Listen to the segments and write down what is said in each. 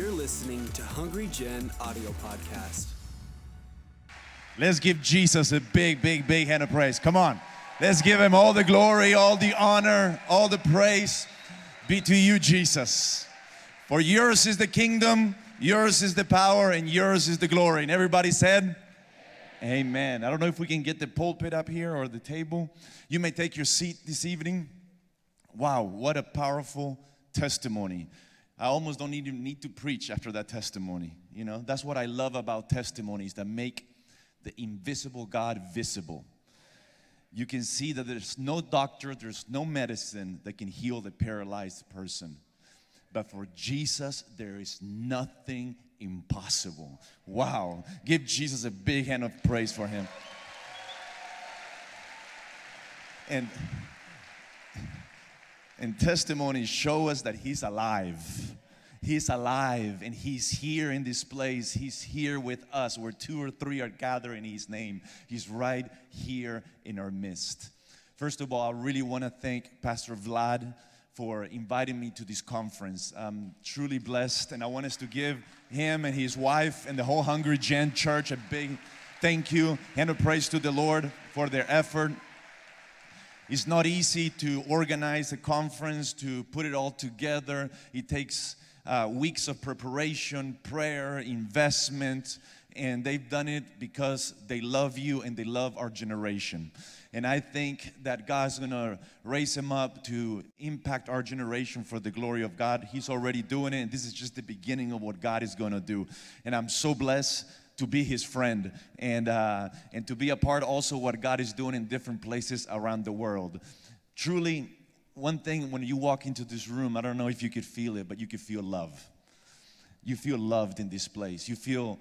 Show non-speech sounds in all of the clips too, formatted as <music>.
You're listening to Hungry Gen audio podcast. Let's give Jesus a big, big, big hand of praise. Come on. Let's give him all the glory, all the honor, all the praise be to you, Jesus. For yours is the kingdom, yours is the power, and yours is the glory. And everybody said, Amen. I don't know if we can get the pulpit up here or the table. You may take your seat this evening. Wow, what a powerful testimony. I almost don't even need to preach after that testimony. You know, that's what I love about testimonies that make the invisible God visible. You can see that there's no doctor, there's no medicine that can heal the paralyzed person. But for Jesus, there is nothing impossible. Wow. Give Jesus a big hand of praise for him. And and testimonies show us that he's alive. He's alive and He's here in this place. He's here with us. Where two or three are gathered in His name, He's right here in our midst. First of all, I really want to thank Pastor Vlad for inviting me to this conference. I'm truly blessed, and I want us to give him and his wife and the whole Hungry Gen Church a big thank you and a praise to the Lord for their effort. It's not easy to organize a conference, to put it all together. It takes uh, weeks of preparation, prayer, investment, and they've done it because they love you and they love our generation. And I think that God's gonna raise him up to impact our generation for the glory of God. He's already doing it, and this is just the beginning of what God is gonna do. And I'm so blessed to be his friend and uh, and to be a part also what God is doing in different places around the world. Truly, one thing when you walk into this room, I don't know if you could feel it, but you could feel love. You feel loved in this place. You feel,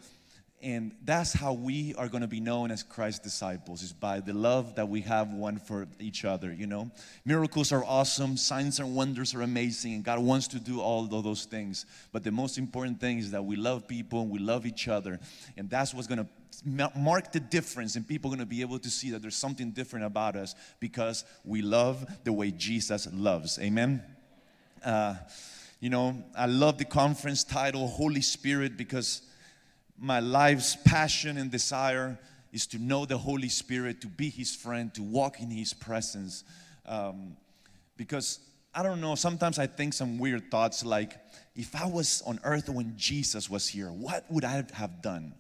and that's how we are going to be known as Christ's disciples, is by the love that we have one for each other, you know. Miracles are awesome, signs and wonders are amazing, and God wants to do all of those things. But the most important thing is that we love people and we love each other, and that's what's going to mark the difference and people are going to be able to see that there's something different about us because we love the way jesus loves amen uh, you know i love the conference title holy spirit because my life's passion and desire is to know the holy spirit to be his friend to walk in his presence um, because i don't know sometimes i think some weird thoughts like if i was on earth when jesus was here what would i have done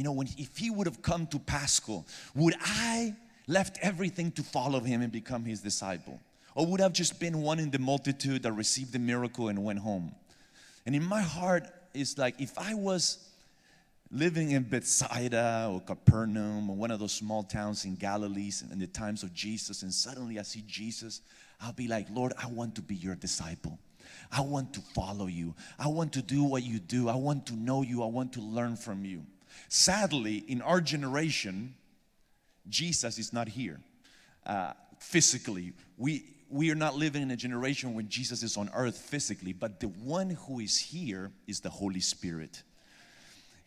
you know, when if he would have come to Paschal, would I left everything to follow him and become his disciple? Or would I have just been one in the multitude that received the miracle and went home? And in my heart, it's like if I was living in Bethsaida or Capernaum or one of those small towns in Galilee in the times of Jesus, and suddenly I see Jesus, I'll be like, Lord, I want to be your disciple. I want to follow you. I want to do what you do. I want to know you. I want to learn from you. Sadly, in our generation, Jesus is not here uh, physically. We, we are not living in a generation when Jesus is on earth physically, but the one who is here is the Holy Spirit.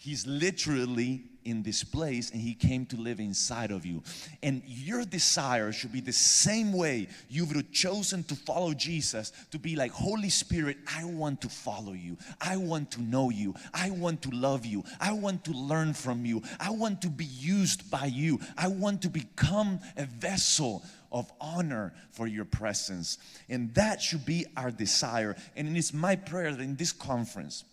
He's literally in this place and He came to live inside of you. And your desire should be the same way you would have chosen to follow Jesus to be like, Holy Spirit, I want to follow you. I want to know you. I want to love you. I want to learn from you. I want to be used by you. I want to become a vessel of honor for your presence. And that should be our desire. And it is my prayer that in this conference,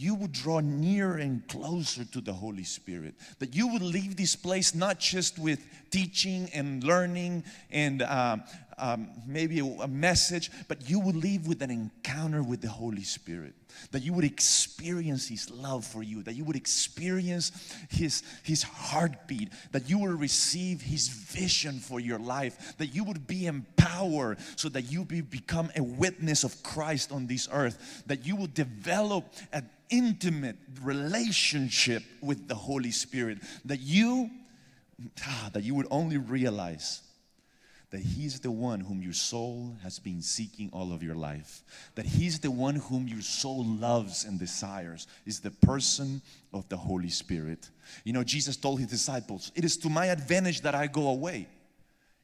you would draw nearer and closer to the Holy Spirit. That you would leave this place not just with teaching and learning and um, um, maybe a, a message, but you would leave with an encounter with the Holy Spirit. That you would experience His love for you, that you would experience His, His heartbeat, that you will receive His vision for your life, that you would be empowered so that you be, become a witness of Christ on this earth, that you would develop an intimate relationship with the Holy Spirit, that you, ah, that you would only realize that He's the one whom your soul has been seeking all of your life. That He's the one whom your soul loves and desires, is the person of the Holy Spirit. You know, Jesus told His disciples, It is to my advantage that I go away.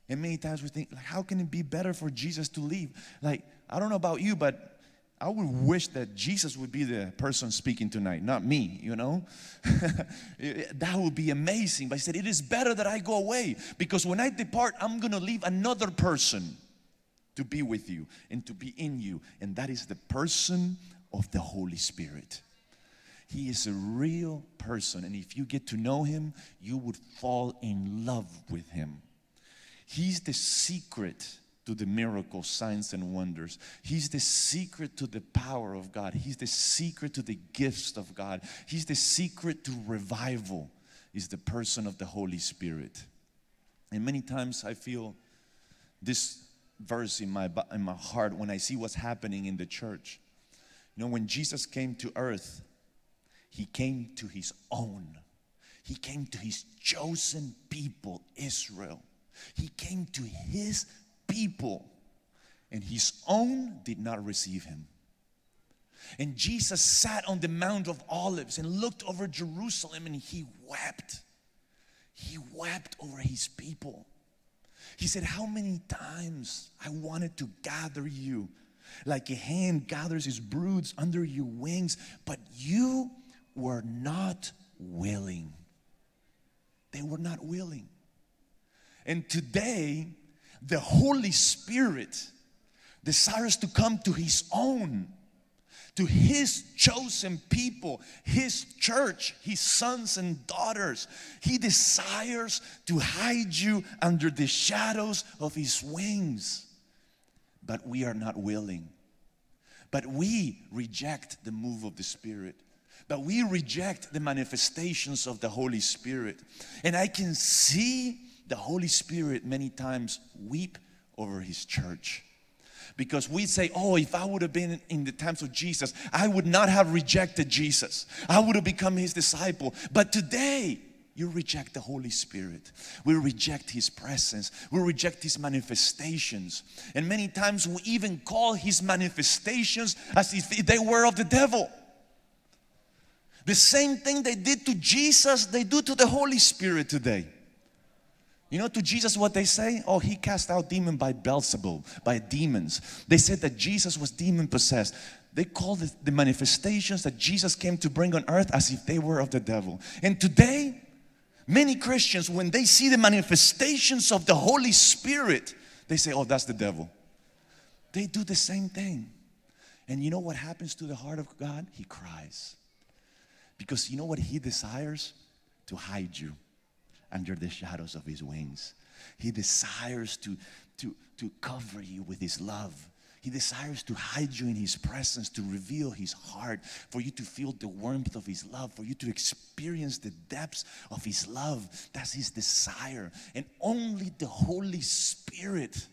And many times we think, like, how can it be better for Jesus to leave? Like, I don't know about you, but I would wish that Jesus would be the person speaking tonight, not me, you know? <laughs> that would be amazing. But he said, It is better that I go away because when I depart, I'm going to leave another person to be with you and to be in you. And that is the person of the Holy Spirit. He is a real person. And if you get to know him, you would fall in love with him. He's the secret to the miracles, signs, and wonders. He's the secret to the power of God. He's the secret to the gifts of God. He's the secret to revival, is the person of the Holy Spirit. And many times I feel this verse in my, in my heart when I see what's happening in the church. You know, when Jesus came to earth, he came to his own. He came to his chosen people, Israel. He came to his people, and his own did not receive him. And Jesus sat on the Mount of Olives and looked over Jerusalem and he wept. He wept over his people. He said, How many times I wanted to gather you like a hen gathers his broods under your wings, but you were not willing. They were not willing. And today, the Holy Spirit desires to come to His own, to His chosen people, His church, His sons and daughters. He desires to hide you under the shadows of His wings. But we are not willing. But we reject the move of the Spirit. But we reject the manifestations of the Holy Spirit. And I can see the Holy Spirit many times weep over his church. Because we say, oh, if I would have been in the times of Jesus, I would not have rejected Jesus. I would have become his disciple. But today, you reject the Holy Spirit. We reject His presence. We reject His manifestations. And many times we even call His manifestations as if they were of the devil. The same thing they did to Jesus, they do to the Holy Spirit today. You know, to Jesus, what they say? Oh, he cast out demon by Beelzebub, by demons. They said that Jesus was demon possessed. They called the manifestations that Jesus came to bring on earth as if they were of the devil. And today, many Christians, when they see the manifestations of the Holy Spirit, they say, Oh, that's the devil. They do the same thing. And you know what happens to the heart of God? He cries. Because you know what He desires? To hide you under the shadows of his wings. He desires to, to, to cover you with his love. He desires to hide you in His presence, to reveal His heart, for you to feel the warmth of His love, for you to experience the depths of His love. That's His desire. And only the Holy Spirit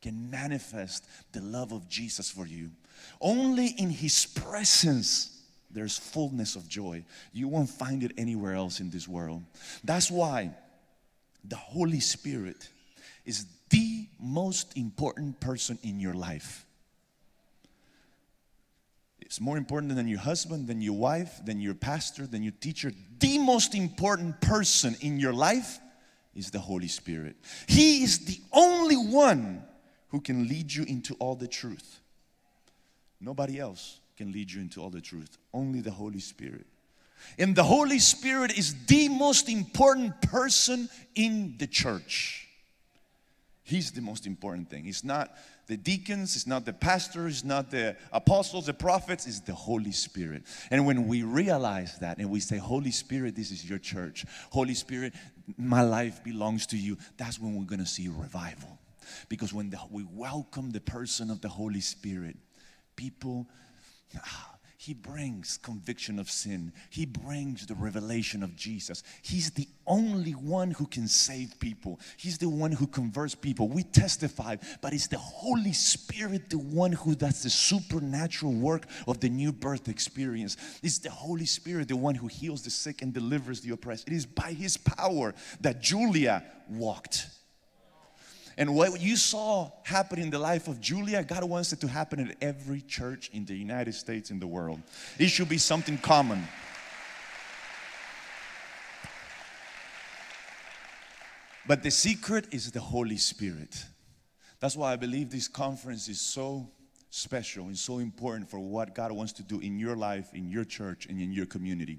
can manifest the love of Jesus for you. Only in His presence there's fullness of joy. You won't find it anywhere else in this world. That's why the Holy Spirit is the most important person in your life. It's more important than your husband, than your wife, than your pastor, than your teacher. The most important person in your life is the Holy Spirit. He is the only one who can lead you into all the truth. Nobody else can lead you into all the truth, only the Holy Spirit. And the Holy Spirit is the most important person in the church. He's the most important thing. It's not the deacons, it's not the pastors, it's not the apostles, the prophets, it's the Holy Spirit. And when we realize that and we say, Holy Spirit, this is your church, Holy Spirit, my life belongs to you, that's when we're gonna see revival. Because when the, we welcome the person of the Holy Spirit, people, <sighs> he brings conviction of sin. He brings the revelation of Jesus. He's the only one who can save people. He's the one who converts people. We testify, but it's the Holy Spirit, the one who does the supernatural work of the new birth experience. It's the Holy Spirit, the one who heals the sick and delivers the oppressed. It is by His power that Julia walked. And what you saw happen in the life of Julia, God wants it to happen in every church in the United States, in the world. It should be something common. But the secret is the Holy Spirit. That's why I believe this conference is so special and so important for what God wants to do in your life, in your church, and in your community.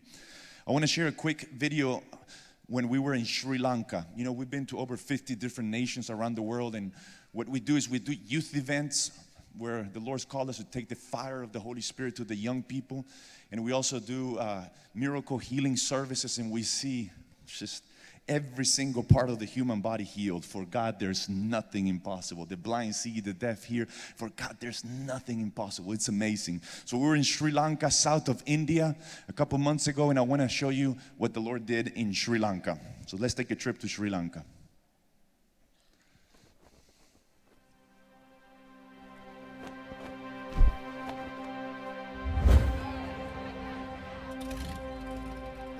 I want to share a quick video when we were in Sri Lanka. You know, we've been to over 50 different nations around the world, and what we do is we do youth events where the Lord's called us to take the fire of the Holy Spirit to the young people. And we also do uh, miracle healing services, and we see just every single part of the human body healed. For God, there's nothing impossible. The blind see, the deaf hear. For God, there's nothing impossible. It's amazing. So we were in Sri Lanka, south of India, a couple months ago, and I want to show you what the Lord did in Sri Lanka. So let's take a trip to Sri Lanka.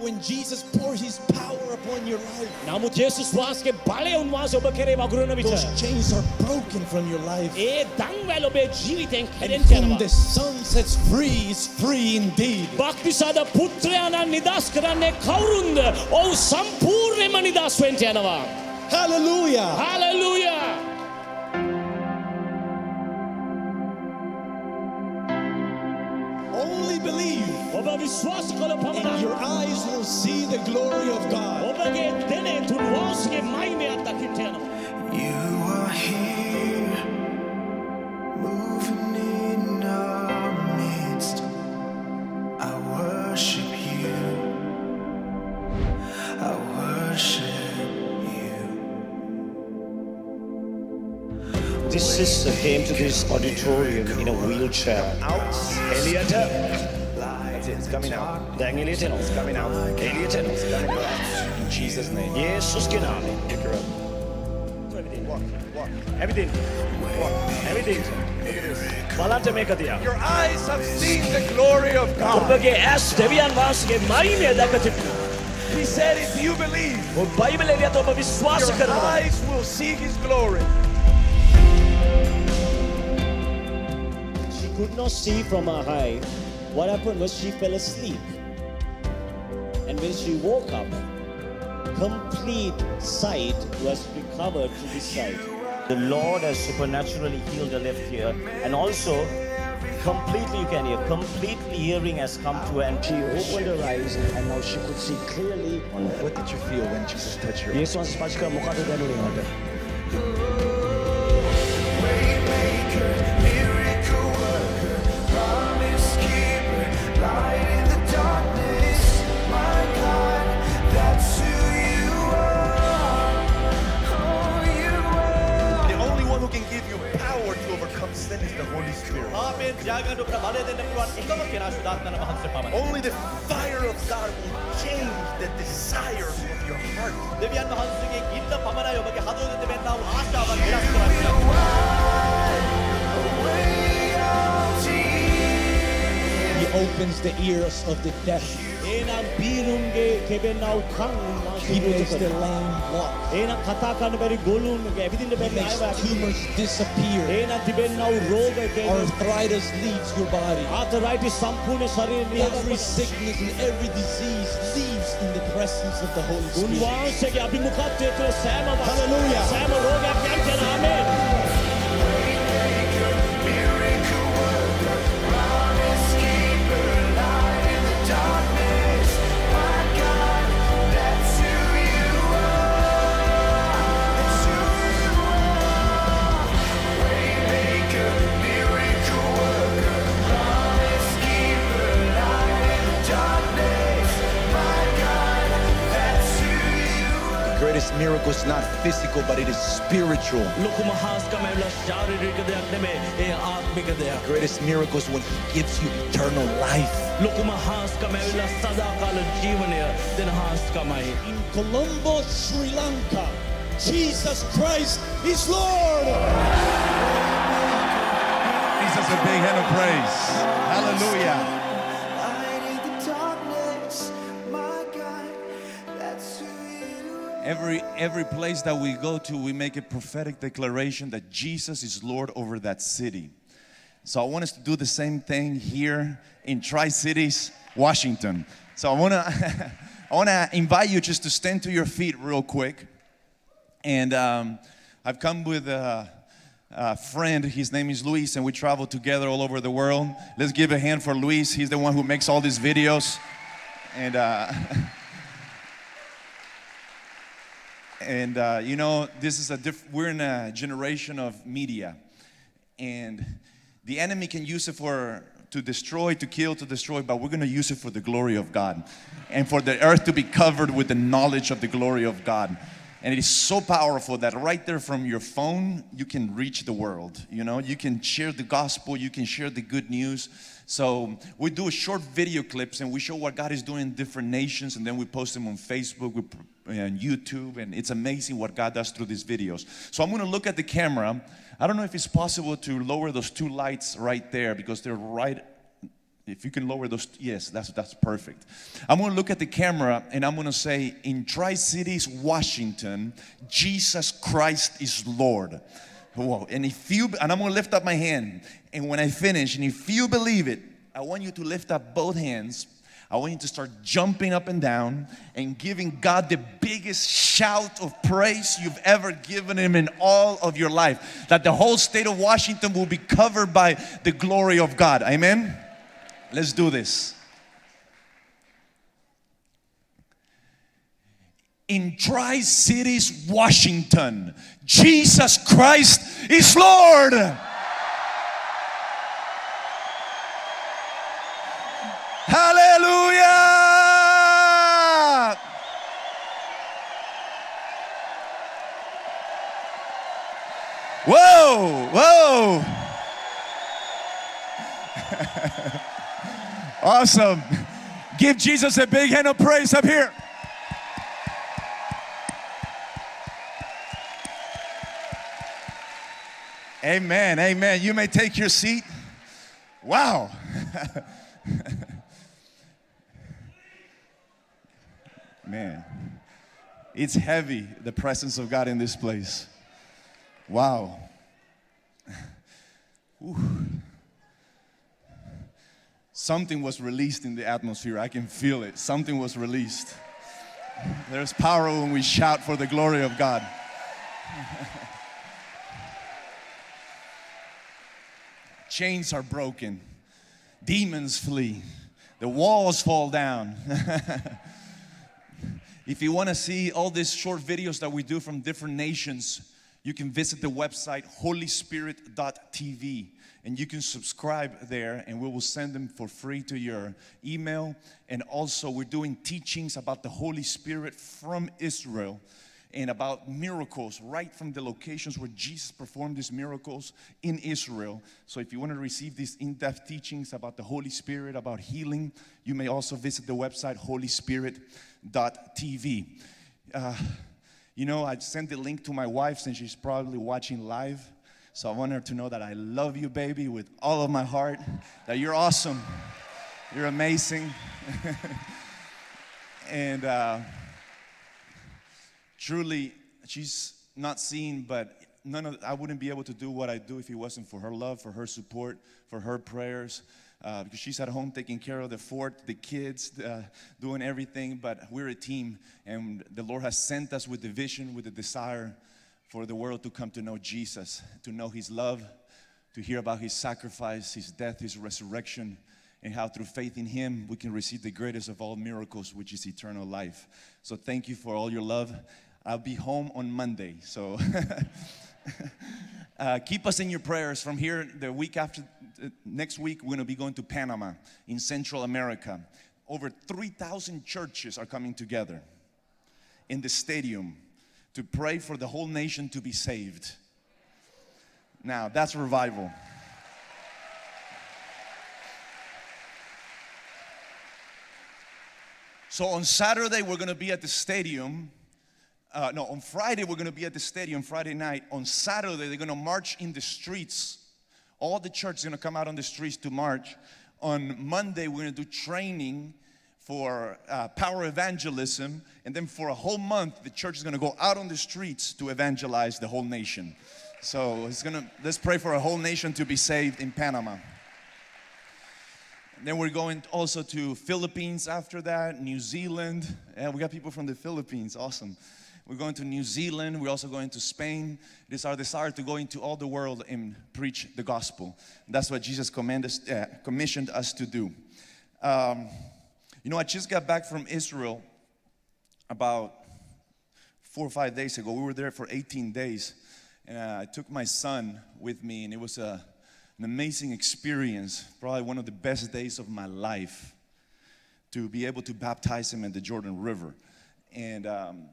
when Jesus pours his power upon your life, නමුත් යේසුස් වහන්සේගේ බලය උන්වහන්සේ ඔබ කෙරේ වගුරුවන විට those chains are broken from your life. ඒ දන්වැල් ඔබේ ජීවිතෙන් And කැඩෙන්න whom යනවා. the Son sets free is free indeed. භක්තිසාද පුත්‍රයාණන් නිදස් කරන්නේ කවුරුන්ද? ඔව් සම්පූර්ණයෙන්ම නිදස් වෙන්න යනවා. Hallelujah. හalleluya! Only believe, ඔබ විශ්වාස කළ And your eyes will see the glory of God. You are here, moving in our midst. I worship you. I worship you. This sister came to this auditorium in a wheelchair. Out, Eliata coming out. Daniel it is in coming out. Daniel in us coming out. In Jesus' name. Jesus' name. Pick her up. Everything. Walk. Walk. Everything. Walk. Everything. Balante me kadiya. Your eyes have seen the glory of God. He said if you believe. O Bible eliya to oh, ba viswas karna. Your eyes will see his glory. She could not see from her high what happened was she fell asleep. And when she woke up, complete sight was recovered to this sight. The Lord has supernaturally healed her left ear and also completely you can hear completely hearing has come to her and she opened her eyes and now she could see clearly What did you feel when Jesus touched your the Holy Spirit. Only the fire of God will change the desire of your heart. He opens the ears of the deaf. He makes the lame walk. He makes tumors disappear. Arthritis leaves your body. Every sickness and every disease leaves in the presence of the Holy Spirit. Hallelujah. miracle is not physical, but it is spiritual. The greatest miracle is when He gives you eternal life. In Colombo, Sri Lanka, Jesus Christ is Lord. Jesus, a big hand of praise. Hallelujah. Every every place that we go to, we make a prophetic declaration that Jesus is Lord over that city. So I want us to do the same thing here in Tri Cities, Washington. So I want to <laughs> I want to invite you just to stand to your feet real quick. And um, I've come with a, uh, friend. His name is Luis, and we travel together all over the world. Let's give a hand for Luis. He's the one who makes all these videos. And, uh, <laughs> and uh, you know, this is a diff- we're in a generation of media, and the enemy can use it for to destroy, to kill, to destroy, but we're going to use it for the glory of God, and for the earth to be covered with the knowledge of the glory of God. And it is so powerful that right there from your phone, you can reach the world. You know, you can share the gospel, you can share the good news. So we do short video clips and we show what God is doing in different nations, and then we post them on Facebook and YouTube, and it's amazing what God does through these videos. So I'm going to look at the camera. I don't know if it's possible to lower those two lights right there because they're right if you can lower those, yes, that's, that's perfect. I'm gonna look at the camera and I'm gonna say, in Tri Cities, Washington, Jesus Christ is Lord. Whoa. And if you, and I'm gonna lift up my hand, and when I finish, and if you believe it, I want you to lift up both hands. I want you to start jumping up and down and giving God the biggest shout of praise you've ever given Him in all of your life. That the whole state of Washington will be covered by the glory of God. Amen. Let's do this. In Tri Cities, Washington, Jesus Christ is Lord. Hallelujah. Whoa, whoa. <laughs> Awesome. Give Jesus a big hand of praise up here. Amen. Amen. You may take your seat. Wow. <laughs> Man, it's heavy, the presence of God in this place. Wow. <laughs> Something was released in the atmosphere. I can feel it. Something was released. There's power when we shout for the glory of God. <laughs> Chains are broken, demons flee, the walls fall down. <laughs> if you want to see all these short videos that we do from different nations, you can visit the website holyspirit.tv and you can subscribe there and we will send them for free to your email. And also we're doing teachings about the holy spirit from israel and about miracles right from the locations where jesus performed these miracles in israel. So if you want to receive these in-depth teachings about the holy spirit about healing you may also visit the website holyspirit.tv uh, you know i sent the link to my wife since she's probably watching live. So I want her to know that I love you, baby, with all of my heart, that you're awesome, you're amazing. <laughs> and uh, truly, she's not seen, but none of I wouldn't be able to do what I do if it wasn't for her love, for her support, for her prayers. Uh, because she's at home taking care of the fort, the kids, uh, doing everything. But we're a team, and the Lord has sent us with the vision, with the desire for the world to come to know Jesus, to know His love, to hear about His sacrifice, His death, His resurrection, and how through faith in Him we can receive the greatest of all miracles, which is eternal life. So thank you for all your love. I'll be home on Monday, so <laughs> uh, keep us in your prayers. From here, the week after, uh, next week, we're going to be going to Panama in Central America. Over 3,000 churches are coming together in the stadium to pray for the whole nation to be saved. Now, that's revival. So on Saturday, we're gonna be at the stadium. Uh, no, on Friday, we're gonna be at the stadium Friday night. On Saturday, they're gonna march in the streets. All the church is gonna come out on the streets to march. On Monday, we're gonna do training for uh, power evangelism, and then for a whole month, the church is going to go out on the streets to evangelize the whole nation. So it's gonna let's pray for a whole nation to be saved in Panama. Then we're going also to Philippines after that, New Zealand. Yeah, we got people from the Philippines. Awesome. We're going to New Zealand. We're also going to Spain. It is our desire to go into all the world and preach the gospel. That's what Jesus us- uh, commissioned us to do. Um, you know, I just got back from Israel about four or five days ago. We were there for 18 days, and uh, I took my son with me, and it was a, an amazing experience. Probably one of the best days of my life to be able to baptize him in the Jordan River. And um,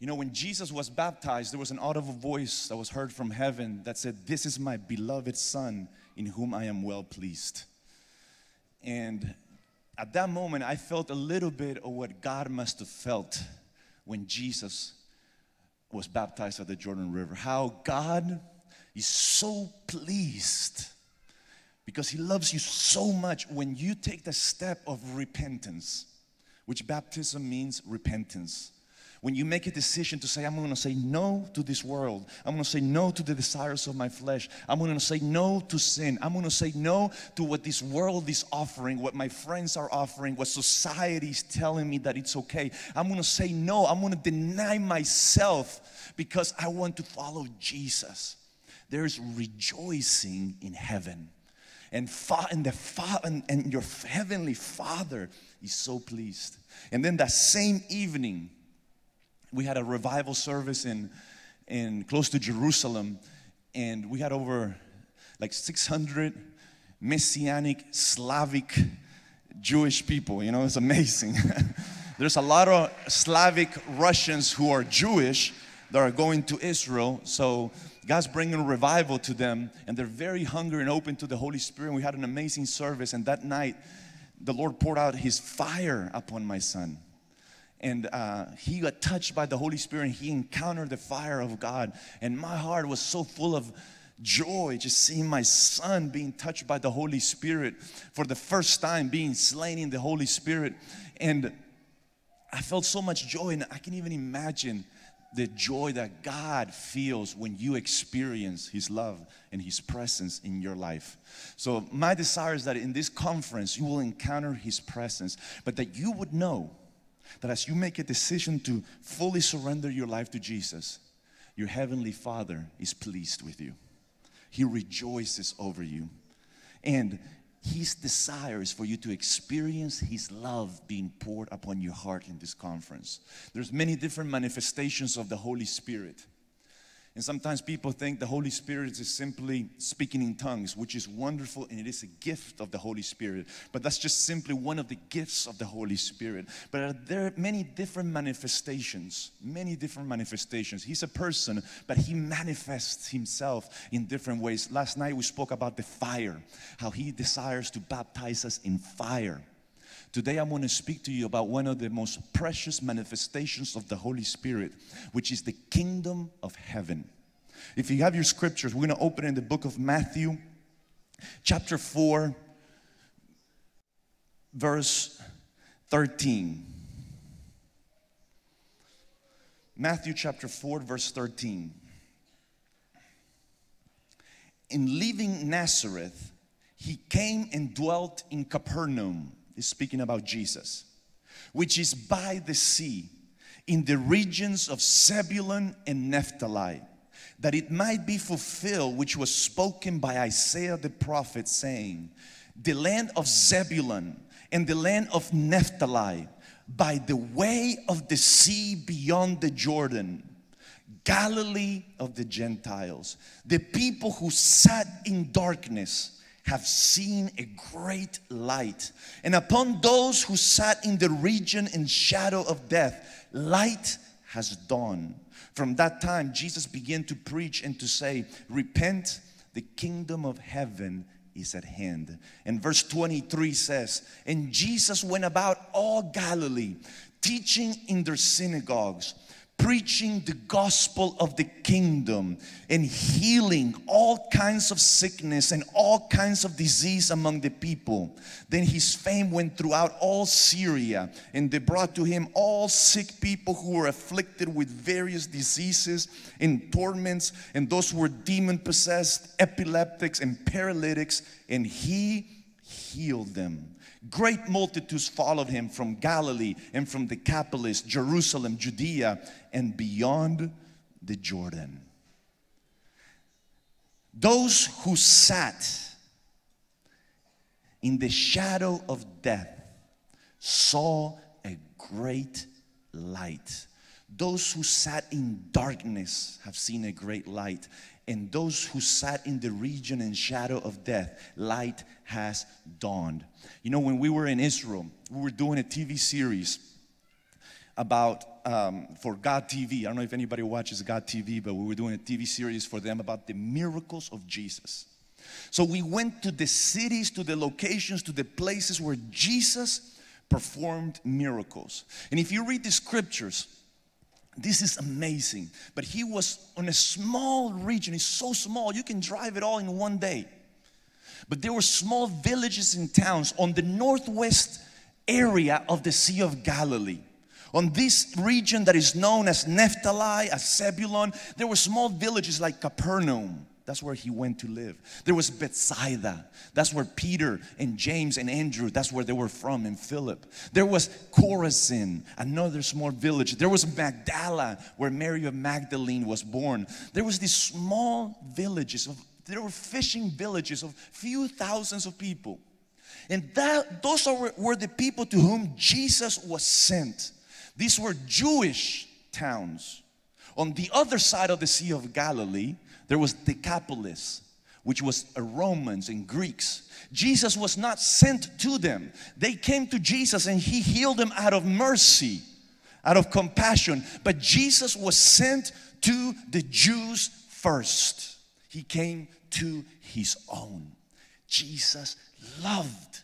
you know, when Jesus was baptized, there was an audible voice that was heard from heaven that said, This is my beloved Son in whom I am well pleased. And at that moment, I felt a little bit of what God must have felt when Jesus was baptized at the Jordan River. How God is so pleased because He loves you so much when you take the step of repentance, which baptism means repentance. When you make a decision to say, I'm gonna say no to this world, I'm gonna say no to the desires of my flesh, I'm gonna say no to sin, I'm gonna say no to what this world is offering, what my friends are offering, what society is telling me that it's okay. I'm gonna say no, I'm gonna deny myself because I want to follow Jesus. There's rejoicing in heaven. And, fa- and the fa- and, and your heavenly father is so pleased. And then that same evening we had a revival service in in close to jerusalem and we had over like 600 messianic slavic jewish people you know it's amazing <laughs> there's a lot of slavic russians who are jewish that are going to israel so God's bringing revival to them, and they're very hungry and open to the Holy Spirit. We had an amazing service, and that night, the Lord poured out His fire upon my son. And uh, he got touched by the Holy Spirit, and he encountered the fire of God. And my heart was so full of joy just seeing my son being touched by the Holy Spirit for the first time, being slain in the Holy Spirit. And I felt so much joy, and I can even imagine the joy that God feels when you experience His love and His presence in your life. So, my desire is that in this conference you will encounter His presence, but that you would know that as you make a decision to fully surrender your life to Jesus, your Heavenly Father is pleased with you. He rejoices over you. And his desire is for you to experience his love being poured upon your heart in this conference. There's many different manifestations of the Holy Spirit. And sometimes people think the Holy Spirit is simply speaking in tongues, which is wonderful and it is a gift of the Holy Spirit. But that's just simply one of the gifts of the Holy Spirit. But there are many different manifestations, many different manifestations. He's a person, but he manifests himself in different ways. Last night we spoke about the fire, how he desires to baptize us in fire. Today, I'm going to speak to you about one of the most precious manifestations of the Holy Spirit, which is the kingdom of heaven. If you have your scriptures, we're going to open in the book of Matthew, chapter 4, verse 13. Matthew chapter 4, verse 13. In leaving Nazareth, he came and dwelt in Capernaum speaking about Jesus, which is by the sea in the regions of Zebulun and Naphtali, that it might be fulfilled which was spoken by Isaiah the prophet, saying, The land of Zebulun and the land of Naphtali, by the way of the sea beyond the Jordan. Galilee of the Gentiles, the people who sat in darkness have seen a great light. And upon those who sat in the region and shadow of death, light has dawned. From that time, Jesus began to preach and to say, Repent, the kingdom of heaven is at hand. And verse 23 says, And Jesus went about all Galilee, teaching in their synagogues preaching the gospel of the kingdom and healing all kinds of sickness and all kinds of disease among the people. Then his fame went throughout all Syria, and they brought to him all sick people who were afflicted with various diseases and torments, and those who were demon possessed, epileptics, and paralytics, and he healed them. Great multitudes followed him from Galilee and from Decapolis, Jerusalem, Judea, and beyond the Jordan. Those who sat in the shadow of death saw a great light. Those who sat in darkness have seen a great light. And those who sat in the region and shadow of death, light has dawned. You know, when we were in Israel, we were doing a TV series about um, for God TV. I don't know if anybody watches God TV, but we were doing a TV series for them about the miracles of Jesus. So we went to the cities, to the locations, to the places where Jesus performed miracles. And if you read the scriptures, this is amazing. But he was on a small region. It's so small, you can drive it all in one day. But there were small villages and towns on the northwest area of the Sea of Galilee. On this region that is known as Naphtali, as Zebulun, there were small villages like Capernaum. That's where he went to live. There was Bethsaida. That's where Peter and James and Andrew, that's where they were from, and Philip. There was Chorazin, another small village. There was Magdala, where Mary of Magdalene was born. There was these small villages of there were fishing villages of few thousands of people. And that those are, were the people to whom Jesus was sent. These were Jewish towns. On the other side of the Sea of Galilee, there was Decapolis, which was Romans and Greeks. Jesus was not sent to them. They came to Jesus and he healed them out of mercy, out of compassion. But Jesus was sent to the Jews first. He came to his own. Jesus loved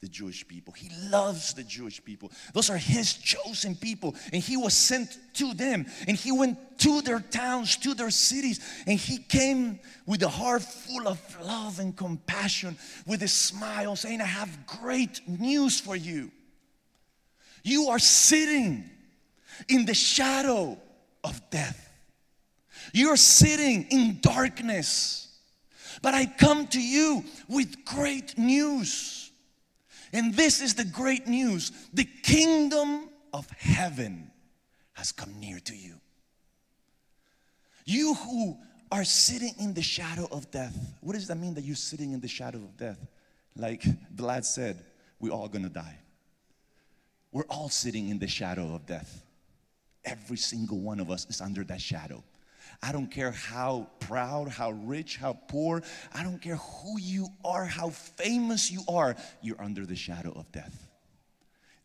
the Jewish people. He loves the Jewish people. Those are his chosen people. And he was sent to them. And he went to their towns, to their cities. And he came with a heart full of love and compassion, with a smile, saying, I have great news for you. You are sitting in the shadow of death. You're sitting in darkness. But I come to you with great news. And this is the great news the kingdom of heaven has come near to you. You who are sitting in the shadow of death, what does that mean that you're sitting in the shadow of death? Like Vlad said, we're all gonna die. We're all sitting in the shadow of death. Every single one of us is under that shadow. I don't care how proud, how rich, how poor. I don't care who you are, how famous you are. You're under the shadow of death.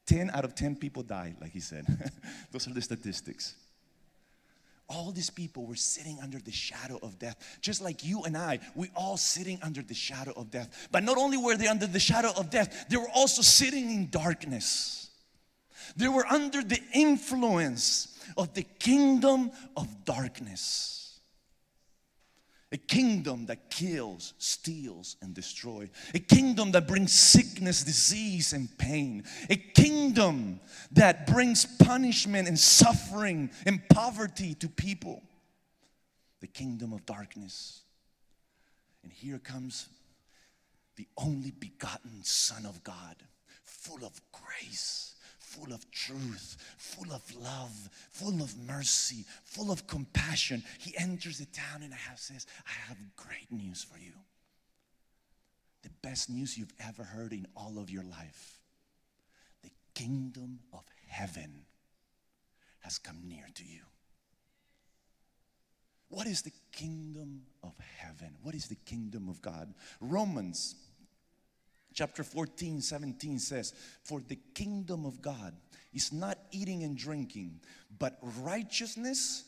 10 out of 10 people died, like he said. <laughs> Those are the statistics. All these people were sitting under the shadow of death, just like you and I. We all sitting under the shadow of death. But not only were they under the shadow of death, they were also sitting in darkness. They were under the influence of the kingdom of darkness. A kingdom that kills, steals, and destroys. A kingdom that brings sickness, disease, and pain. A kingdom that brings punishment and suffering and poverty to people. The kingdom of darkness. And here comes the only begotten Son of God, full of grace full of truth, full of love, full of mercy, full of compassion. He enters the town and says, I have great news for you. The best news you've ever heard in all of your life. The kingdom of heaven has come near to you. What is the kingdom of heaven? What is the kingdom of God? Romans chapter 14, 17 says, For the kingdom of God is not eating and drinking, but righteousness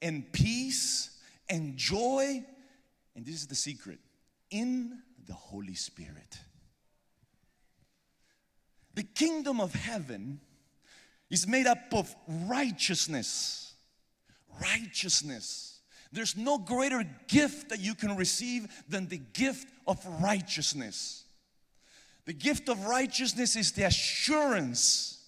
and peace and joy. And this is the secret in the Holy Spirit. The kingdom of heaven is made up of righteousness. Righteousness. There's no greater gift that you can receive than the gift of righteousness. The gift of righteousness is the assurance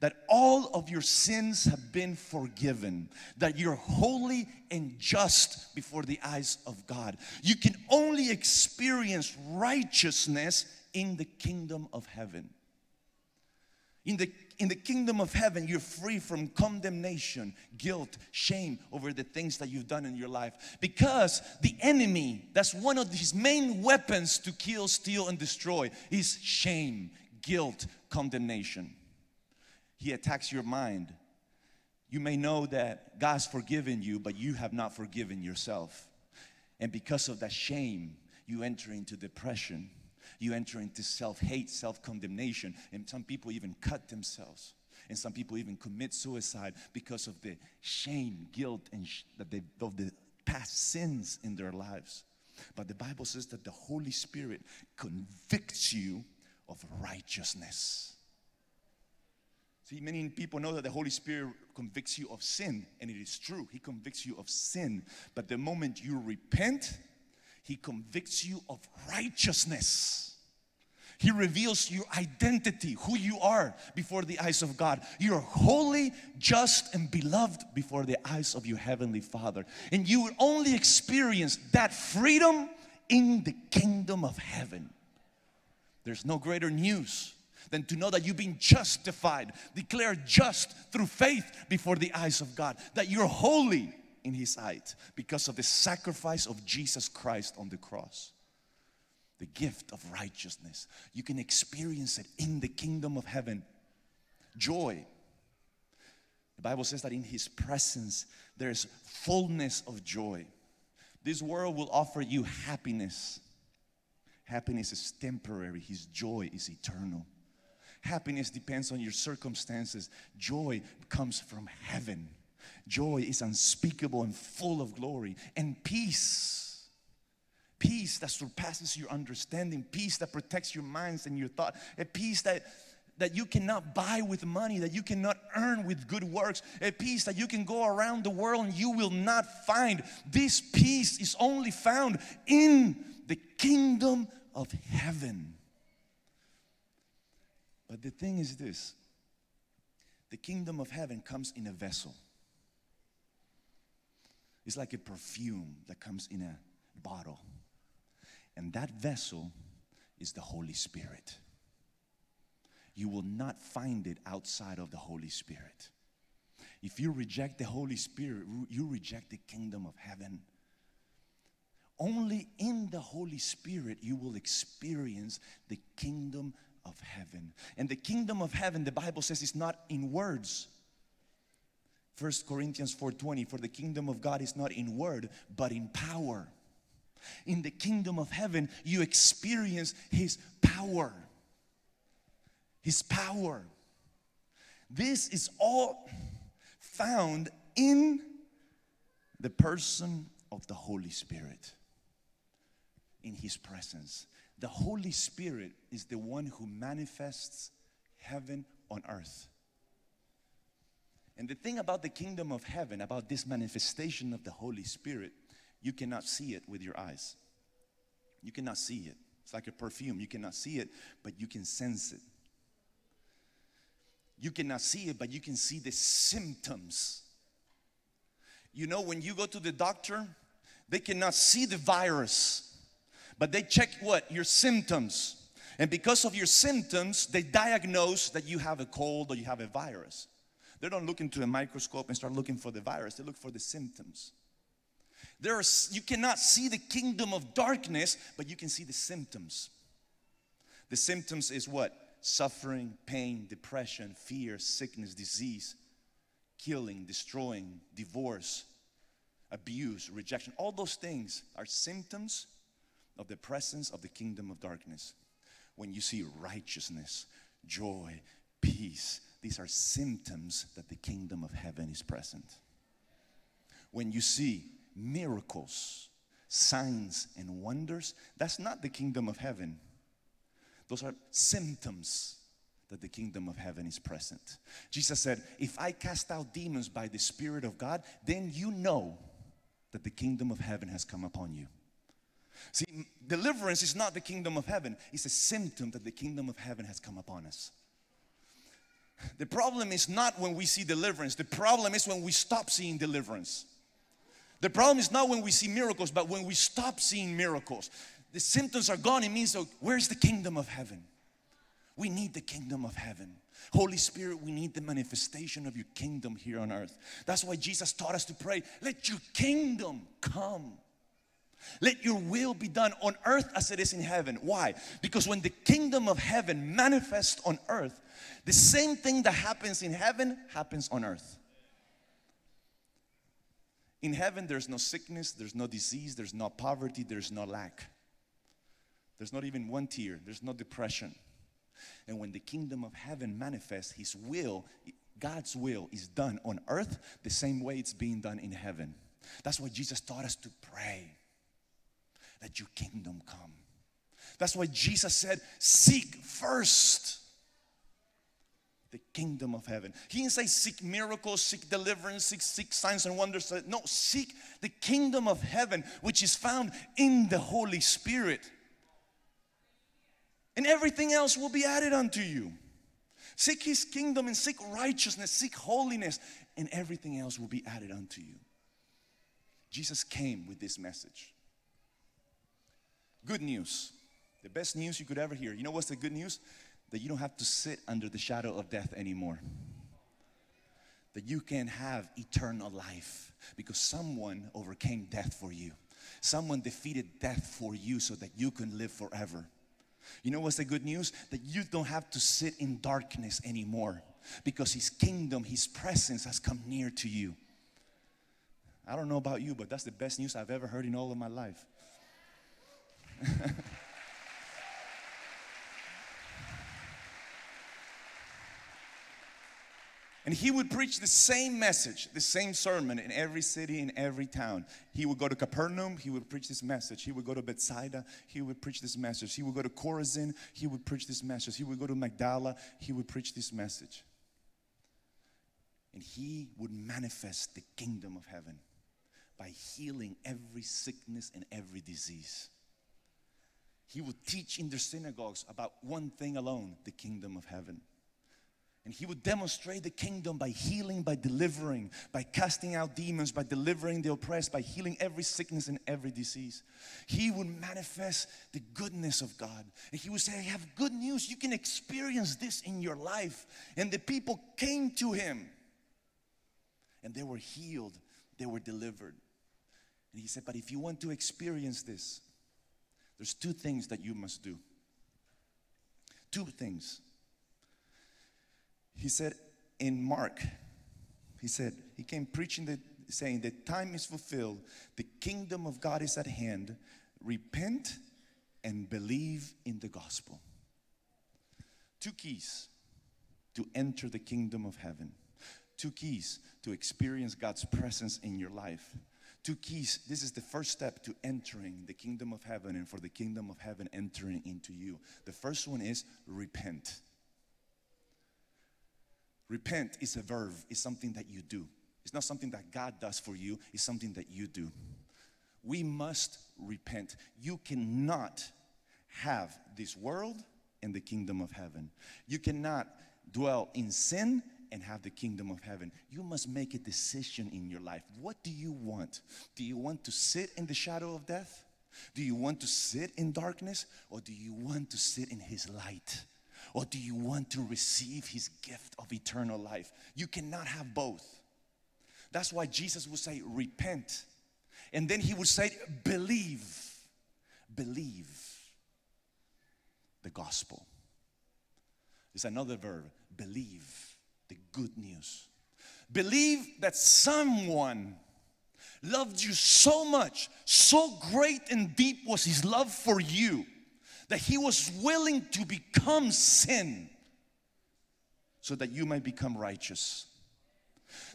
that all of your sins have been forgiven, that you're holy and just before the eyes of God. You can only experience righteousness in the kingdom of heaven. In the, in the kingdom of heaven, you're free from condemnation, guilt, shame over the things that you've done in your life. Because the enemy, that's one of his main weapons to kill, steal, and destroy, is shame, guilt, condemnation. He attacks your mind. You may know that God's forgiven you, but you have not forgiven yourself. And because of that shame, you enter into depression you enter into self hate, self condemnation, and some people even cut themselves. And some people even commit suicide because of the shame, guilt, and sh- that they, of the past sins in their lives. But the Bible says that the Holy Spirit convicts you of righteousness. See, many people know that the Holy Spirit convicts you of sin, and it is true. He convicts you of sin. But the moment you repent, He convicts you of righteousness. He reveals your identity, who you are before the eyes of God. You're holy, just, and beloved before the eyes of your Heavenly Father. And you will only experience that freedom in the kingdom of heaven. There's no greater news than to know that you've been justified, declared just through faith before the eyes of God, that you're holy in His sight because of the sacrifice of Jesus Christ on the cross the gift of righteousness. You can experience it in the kingdom of heaven. Joy. The Bible says that in His presence there's fullness of joy. This world will offer you happiness. Happiness is temporary, His joy is eternal. Happiness depends on your circumstances, joy comes from heaven. Joy is unspeakable and full of glory, and peace peace that surpasses your understanding, peace that protects your minds and your thought, a peace that that you cannot buy with money, that you cannot earn with good works, a peace that you can go around the world and you will not find. This peace is only found in the kingdom of heaven. But the thing is this the kingdom of heaven comes in a vessel. It's like a perfume that comes in a bottle. And that vessel is the Holy Spirit. You will not find it outside of the Holy Spirit. If you reject the Holy Spirit, you reject the kingdom of heaven. Only in the Holy Spirit you will experience the kingdom of heaven. And the kingdom of heaven, the Bible says, is not in words. First Corinthians 4:20 for the kingdom of God is not in word but in power. In the kingdom of heaven, you experience His power. His power. This is all found in the person of the Holy Spirit, in His presence. The Holy Spirit is the one who manifests heaven on earth. And the thing about the kingdom of heaven, about this manifestation of the Holy Spirit, you cannot see it with your eyes. You cannot see it. It's like a perfume. You cannot see it, but you can sense it. You cannot see it, but you can see the symptoms. You know, when you go to the doctor, they cannot see the virus, but they check what? Your symptoms. And because of your symptoms, they diagnose that you have a cold or you have a virus. They don't look into a microscope and start looking for the virus, they look for the symptoms. There are, you cannot see the kingdom of darkness, but you can see the symptoms. The symptoms is what? Suffering, pain, depression, fear, sickness, disease, killing, destroying, divorce, abuse, rejection. All those things are symptoms of the presence of the kingdom of darkness. When you see righteousness, joy, peace, these are symptoms that the kingdom of heaven is present. When you see miracles, signs, and wonders, that's not the kingdom of heaven. Those are symptoms that the kingdom of heaven is present. Jesus said, If I cast out demons by the Spirit of God, then you know that the kingdom of heaven has come upon you. See, deliverance is not the kingdom of heaven, it's a symptom that the kingdom of heaven has come upon us. The problem is not when we see deliverance, the problem is when we stop seeing deliverance. The problem is not when we see miracles, but when we stop seeing miracles. the symptoms are gone, it means, oh, where's the kingdom of heaven? We need the kingdom of heaven. Holy Spirit, we need the manifestation of your kingdom here on earth. That's why Jesus taught us to pray, let your kingdom come. Let your will be done on earth as it is in heaven. Why? Because when the kingdom of heaven manifests on earth, the same thing that happens in heaven happens on earth. In heaven, there's no sickness, there's no disease, there's no poverty, there's no lack. There's not even one tear, there's no depression. And when the kingdom of heaven manifests, His will, God's will, is done on earth the same way it's being done in heaven. That's why Jesus taught us to pray. Let your kingdom come. That's why Jesus said, Seek first the kingdom of heaven. He didn't say seek miracles, seek deliverance, seek, seek signs and wonders. No, seek the kingdom of heaven, which is found in the Holy Spirit. And everything else will be added unto you. Seek his kingdom and seek righteousness, seek holiness, and everything else will be added unto you. Jesus came with this message. Good news. The best news you could ever hear. You know what's the good news? That you don't have to sit under the shadow of death anymore. That you can have eternal life because someone overcame death for you. Someone defeated death for you so that you can live forever. You know what's the good news? That you don't have to sit in darkness anymore because His kingdom, His presence has come near to you. I don't know about you, but that's the best news I've ever heard in all of my life. <laughs> And he would preach the same message, the same sermon in every city, in every town. He would go to Capernaum, he would preach this message. He would go to Bethsaida, he would preach this message. He would go to Chorazin, he would preach this message. He would go to Magdala, he would preach this message. And he would manifest the kingdom of heaven by healing every sickness and every disease. He would teach in their synagogues about one thing alone the kingdom of heaven. And he would demonstrate the kingdom by healing, by delivering, by casting out demons, by delivering the oppressed, by healing every sickness and every disease. He would manifest the goodness of God. And he would say, I have good news. You can experience this in your life. And the people came to him and they were healed, they were delivered. And he said, But if you want to experience this, there's two things that you must do. Two things. He said in Mark, he said, he came preaching the saying the time is fulfilled, the kingdom of God is at hand. Repent and believe in the gospel. Two keys to enter the kingdom of heaven. Two keys to experience God's presence in your life. Two keys. This is the first step to entering the kingdom of heaven and for the kingdom of heaven entering into you. The first one is repent. Repent is a verb, it's something that you do. It's not something that God does for you, it's something that you do. We must repent. You cannot have this world and the kingdom of heaven. You cannot dwell in sin and have the kingdom of heaven. You must make a decision in your life. What do you want? Do you want to sit in the shadow of death? Do you want to sit in darkness? Or do you want to sit in His light? Or do you want to receive his gift of eternal life? You cannot have both. That's why Jesus would say, repent. And then he would say, believe. Believe the gospel. It's another verb, believe the good news. Believe that someone loved you so much, so great and deep was his love for you that he was willing to become sin so that you might become righteous.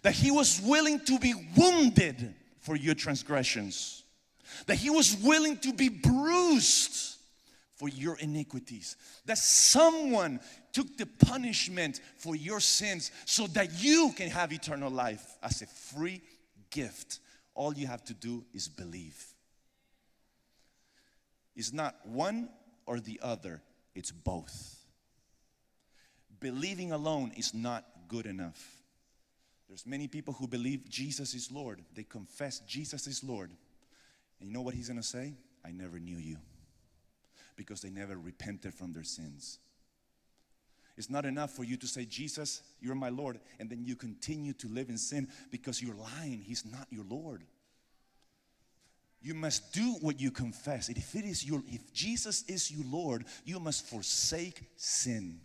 That he was willing to be wounded for your transgressions. That he was willing to be bruised for your iniquities. That someone took the punishment for your sins so that you can have eternal life as a free gift. All you have to do is believe. It's not one or the other, it's both. Believing alone is not good enough. There's many people who believe Jesus is Lord. They confess Jesus is Lord. And you know what he's going to say? I never knew you. because they never repented from their sins. It's not enough for you to say, Jesus, you're my Lord, and then you continue to live in sin because you're lying. He's not your Lord. You must do what you confess. If it is your if Jesus is your Lord, you must forsake sin.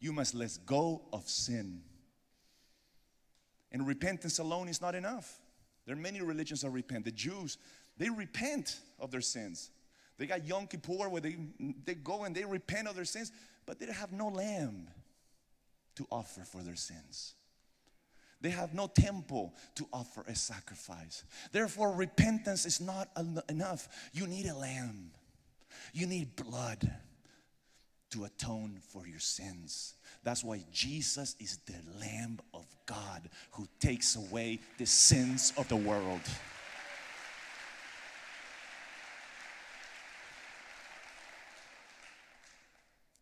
You must let go of sin. And repentance alone is not enough. There are many religions that repent. The Jews, they repent of their sins. They got Yom Kippur where they, they go and they repent of their sins, but they have no lamb to offer for their sins. They have no temple to offer a sacrifice. Therefore, repentance is not en- enough. You need a lamb, you need blood to atone for your sins. That's why Jesus is the Lamb of God who takes away the sins of the world.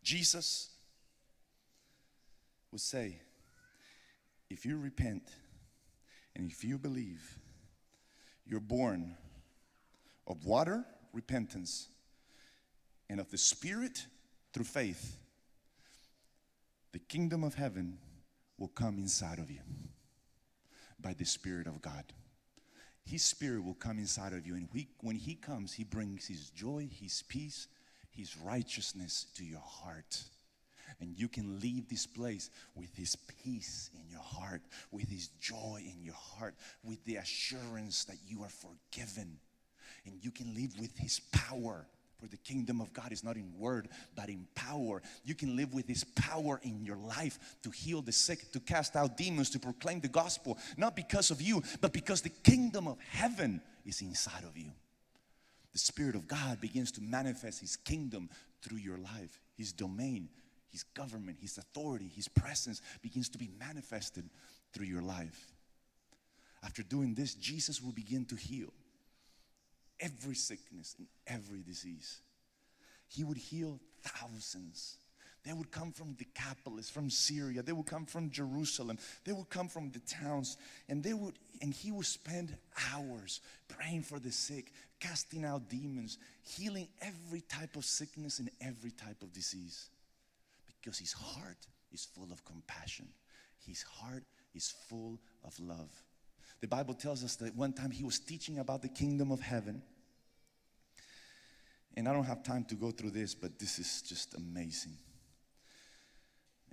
Jesus would say, if you repent and if you believe, you're born of water, repentance, and of the Spirit through faith, the kingdom of heaven will come inside of you by the Spirit of God. His Spirit will come inside of you, and we, when He comes, He brings His joy, His peace, His righteousness to your heart. And you can leave this place with His peace in your heart, with His joy in your heart, with the assurance that you are forgiven. And you can live with His power. For the kingdom of God is not in word, but in power. You can live with His power in your life to heal the sick, to cast out demons, to proclaim the gospel, not because of you, but because the kingdom of heaven is inside of you. The Spirit of God begins to manifest His kingdom through your life, His domain, His government, His authority, His presence begins to be manifested through your life. After doing this, Jesus will begin to heal every sickness and every disease. He would heal thousands. They would come from Decapolis, from Syria. They would come from Jerusalem. They would come from the towns, and they would, and he would spend hours praying for the sick, casting out demons, healing every type of sickness and every type of disease, because his heart is full of compassion. His heart is full of love. The Bible tells us that one time he was teaching about the kingdom of heaven. And I don't have time to go through this, but this is just amazing.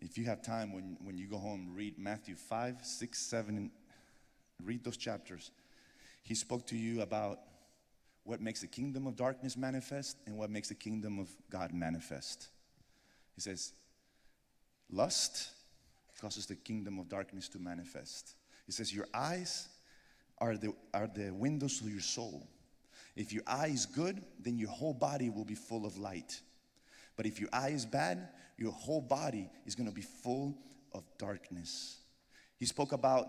If you have time, when, when you go home, read Matthew 5, 6, 7, and read those chapters. He spoke to you about what makes the kingdom of darkness manifest and what makes the kingdom of God manifest. He says, lust causes the kingdom of darkness to manifest. He says, Your eyes are the, are the windows to your soul. If your eye is good, then your whole body will be full of light. But if your eye is bad, your whole body is going to be full of darkness. He spoke about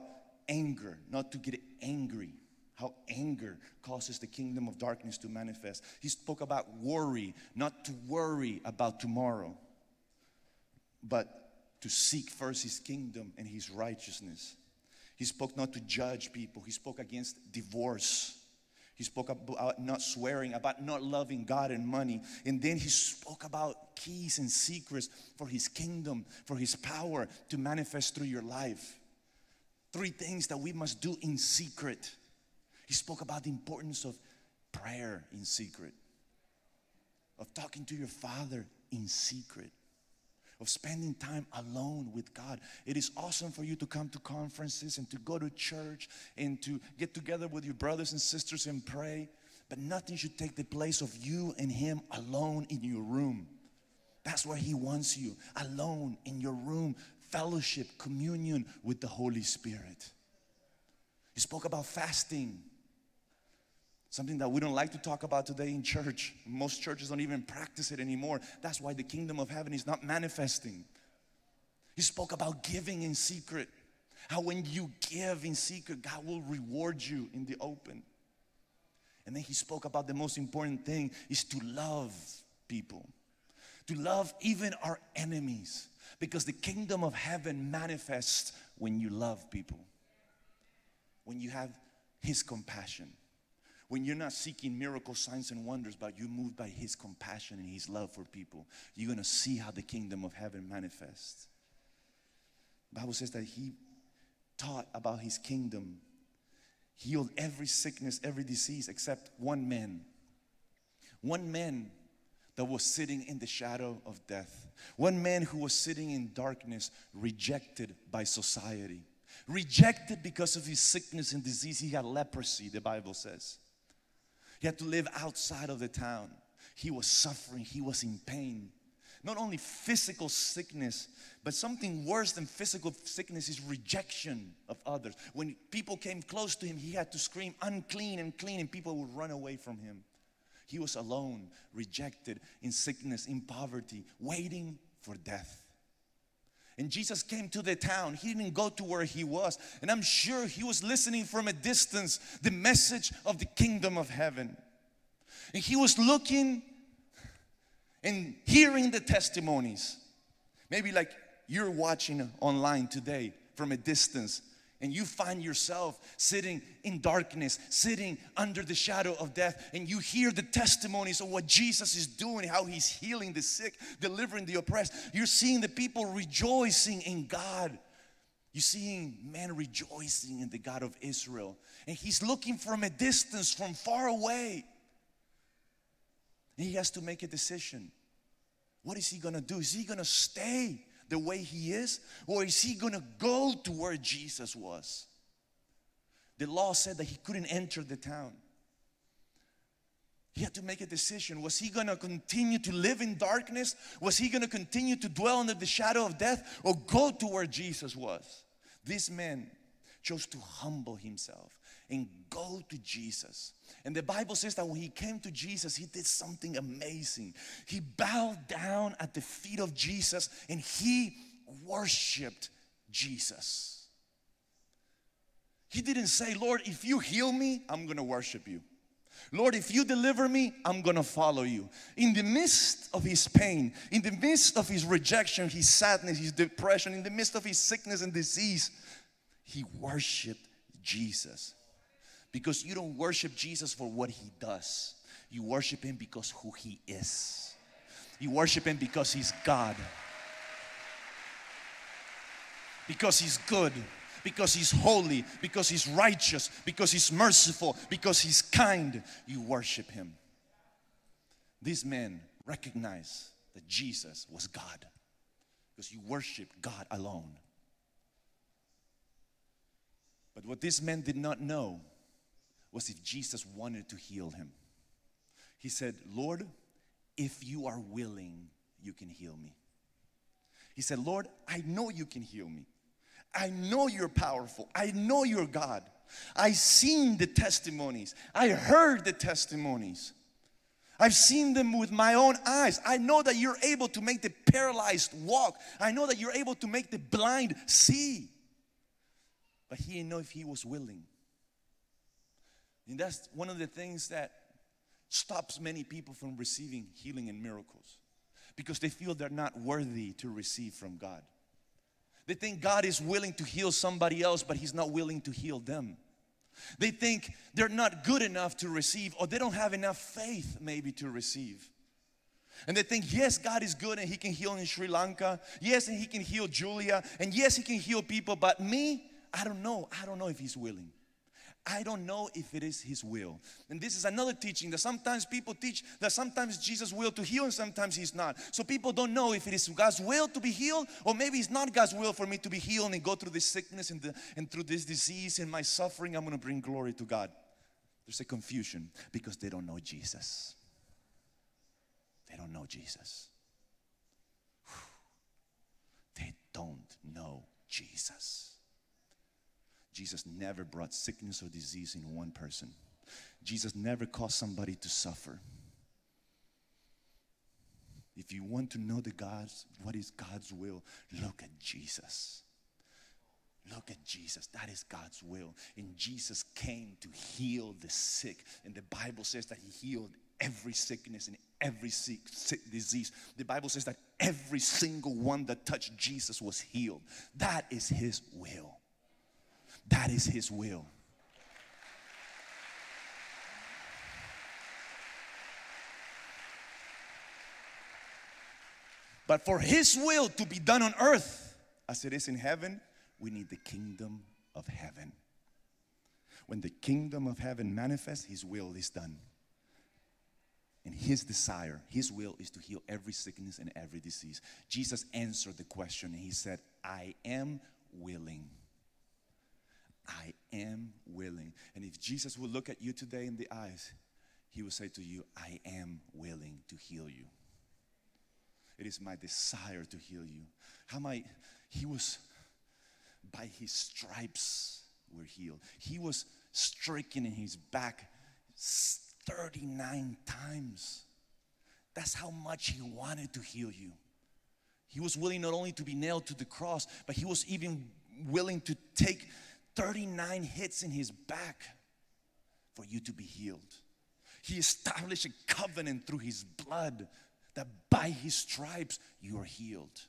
anger, not to get angry. How anger causes the kingdom of darkness to manifest. He spoke about worry, not to worry about tomorrow, but to seek first his kingdom and his righteousness. He spoke not to judge people, he spoke against divorce. He spoke about not swearing, about not loving God and money. And then he spoke about keys and secrets for his kingdom, for his power to manifest through your life. Three things that we must do in secret. He spoke about the importance of prayer in secret, of talking to your father in secret of spending time alone with God. It is awesome for you to come to conferences and to go to church and to get together with your brothers and sisters and pray, but nothing should take the place of you and Him alone in your room. That's where He wants you, alone in your room, fellowship, communion with the Holy Spirit. He spoke about fasting. Something that we don't like to talk about today in church. Most churches don't even practice it anymore. That's why the kingdom of heaven is not manifesting. He spoke about giving in secret. How when you give in secret, God will reward you in the open. And then he spoke about the most important thing is to love people. To love even our enemies. Because the kingdom of heaven manifests when you love people. When you have his compassion when you're not seeking miracle signs and wonders, but you're moved by His compassion and His love for people, you're gonna see how the kingdom of heaven manifests. Bible says that He taught about His kingdom, healed every sickness, every disease, except one man. One man that was sitting in the shadow of death. One man who was sitting in darkness, rejected by society. Rejected because of his sickness and disease. He had leprosy, the Bible says. He had to live outside of the town. He was suffering, he was in pain. Not only physical sickness, but something worse than physical sickness is rejection of others. When people came close to him, he had to scream, unclean and clean, and people would run away from him. He was alone, rejected, in sickness, in poverty, waiting for death. And Jesus came to the town. He didn't go to where he was. And I'm sure he was listening from a distance the message of the kingdom of heaven. And he was looking and hearing the testimonies. Maybe like you're watching online today from a distance and you find yourself sitting in darkness, sitting under the shadow of death, and you hear the testimonies of what Jesus is doing, how He's healing the sick, delivering the oppressed. You're seeing the people rejoicing in God. You're seeing men rejoicing in the God of Israel, and He's looking from a distance, from far away. And He has to make a decision. What is He gonna do? Is He gonna stay? The way he is? Or is he gonna go to where Jesus was? The law said that he couldn't enter the town. He had to make a decision. Was he gonna continue to live in darkness? Was he gonna continue to dwell under the shadow of death or go to where Jesus was? This man chose to humble himself and go to Jesus. And the Bible says that when he came to Jesus, he did something amazing. He bowed down at the feet of Jesus and he worshiped Jesus. He didn't say, Lord, if you heal me, I'm gonna worship you. Lord, if you deliver me, I'm gonna follow you. In the midst of his pain, in the midst of his rejection, his sadness, his depression, in the midst of his sickness and disease, he worshiped Jesus. Because you don't worship Jesus for what he does, you worship him because who he is. You worship him because he's God. Because he's good, because he's holy, because he's righteous, because he's merciful, because he's kind. You worship him. These men recognize that Jesus was God because you worship God alone. But what these men did not know was if Jesus wanted to heal him. He said, Lord, if you are willing, you can heal me. He said, Lord, I know you can heal me. I know you're powerful. I know you're God. I've seen the testimonies. I heard the testimonies. I've seen them with my own eyes. I know that you're able to make the paralyzed walk. I know that you're able to make the blind see. But he didn't know if he was willing. And that's one of the things that stops many people from receiving healing and miracles because they feel they're not worthy to receive from God. They think God is willing to heal somebody else, but He's not willing to heal them. They think they're not good enough to receive, or they don't have enough faith, maybe, to receive. And they think, yes, God is good and He can heal in Sri Lanka. Yes, and He can heal Julia. And yes, He can heal people, but me, I don't know. I don't know if He's willing. I don't know if it is His will. And this is another teaching that sometimes people teach that sometimes Jesus' will to heal and sometimes He's not. So people don't know if it is God's will to be healed or maybe it's not God's will for me to be healed and go through this sickness and, the, and through this disease and my suffering. I'm going to bring glory to God. There's a confusion because they don't know Jesus. They don't know Jesus. They don't know Jesus. Jesus never brought sickness or disease in one person. Jesus never caused somebody to suffer. If you want to know the God's what is God's will, look at Jesus. Look at Jesus. That is God's will. And Jesus came to heal the sick. And the Bible says that He healed every sickness and every sick, sick disease. The Bible says that every single one that touched Jesus was healed. That is His will. That is His will. But for His will to be done on earth as it is in heaven, we need the kingdom of heaven. When the kingdom of heaven manifests, His will is done. And His desire, His will is to heal every sickness and every disease. Jesus answered the question and He said, I am willing. I am willing. And if Jesus will look at you today in the eyes, he will say to you, I am willing to heal you. It is my desire to heal you. How might he was by his stripes were healed. He was stricken in his back 39 times. That's how much he wanted to heal you. He was willing not only to be nailed to the cross, but he was even willing to take 39 hits in his back for you to be healed. He established a covenant through his blood that by his stripes you are healed.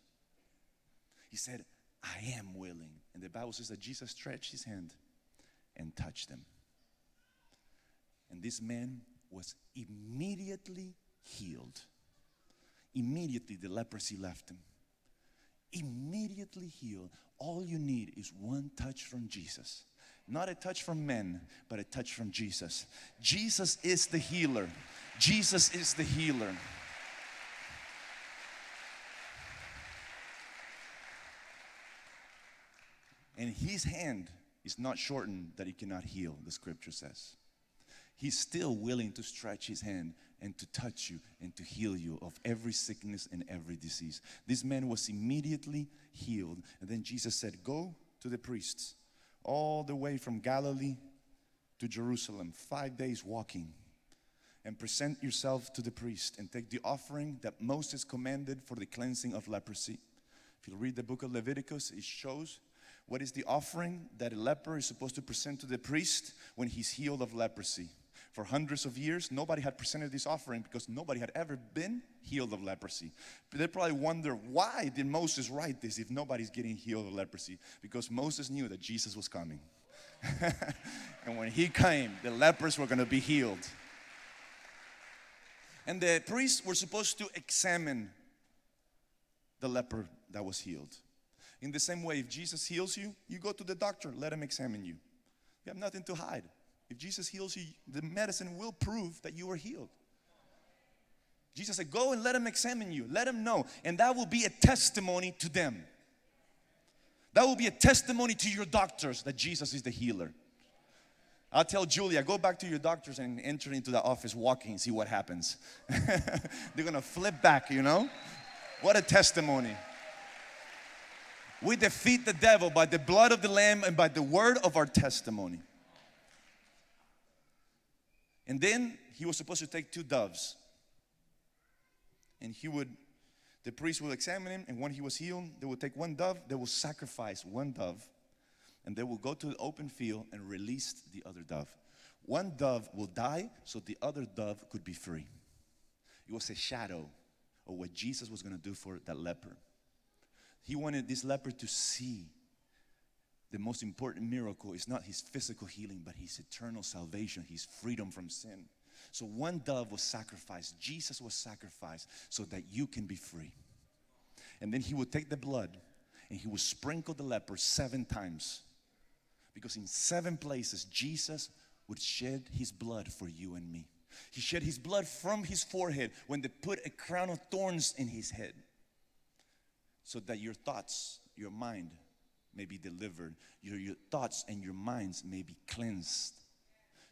He said, I am willing. And the Bible says that Jesus stretched his hand and touched them. And this man was immediately healed. Immediately the leprosy left him. Immediately healed. All you need is one touch from Jesus. Not a touch from men, but a touch from Jesus. Jesus is the healer. Jesus is the healer. And his hand is not shortened that he cannot heal, the scripture says. He's still willing to stretch his hand and to touch you and to heal you of every sickness and every disease. This man was immediately healed. And then Jesus said, Go to the priests, all the way from Galilee to Jerusalem, five days walking, and present yourself to the priest and take the offering that Moses commanded for the cleansing of leprosy. If you read the book of Leviticus, it shows what is the offering that a leper is supposed to present to the priest when he's healed of leprosy. For hundreds of years, nobody had presented this offering because nobody had ever been healed of leprosy. They probably wonder why did Moses write this if nobody's getting healed of leprosy? Because Moses knew that Jesus was coming. <laughs> and when he came, the lepers were going to be healed. And the priests were supposed to examine the leper that was healed. In the same way, if Jesus heals you, you go to the doctor, let him examine you. You have nothing to hide. If Jesus heals you, the medicine will prove that you are healed. Jesus said, Go and let him examine you, let him know, and that will be a testimony to them. That will be a testimony to your doctors that Jesus is the healer. I'll tell Julia, go back to your doctors and enter into the office walking, see what happens. <laughs> They're gonna flip back, you know? What a testimony. We defeat the devil by the blood of the Lamb and by the word of our testimony. And then he was supposed to take two doves. And he would, the priest would examine him, and when he was healed, they would take one dove, they will sacrifice one dove, and they will go to the open field and release the other dove. One dove will die so the other dove could be free. It was a shadow of what Jesus was going to do for that leper. He wanted this leper to see the most important miracle is not his physical healing, but his eternal salvation, his freedom from sin. So one dove was sacrificed. Jesus was sacrificed so that you can be free. And then he would take the blood and he would sprinkle the leper seven times. Because in seven places, Jesus would shed his blood for you and me. He shed his blood from his forehead when they put a crown of thorns in his head so that your thoughts, your mind may be delivered, your, your thoughts and your minds may be cleansed,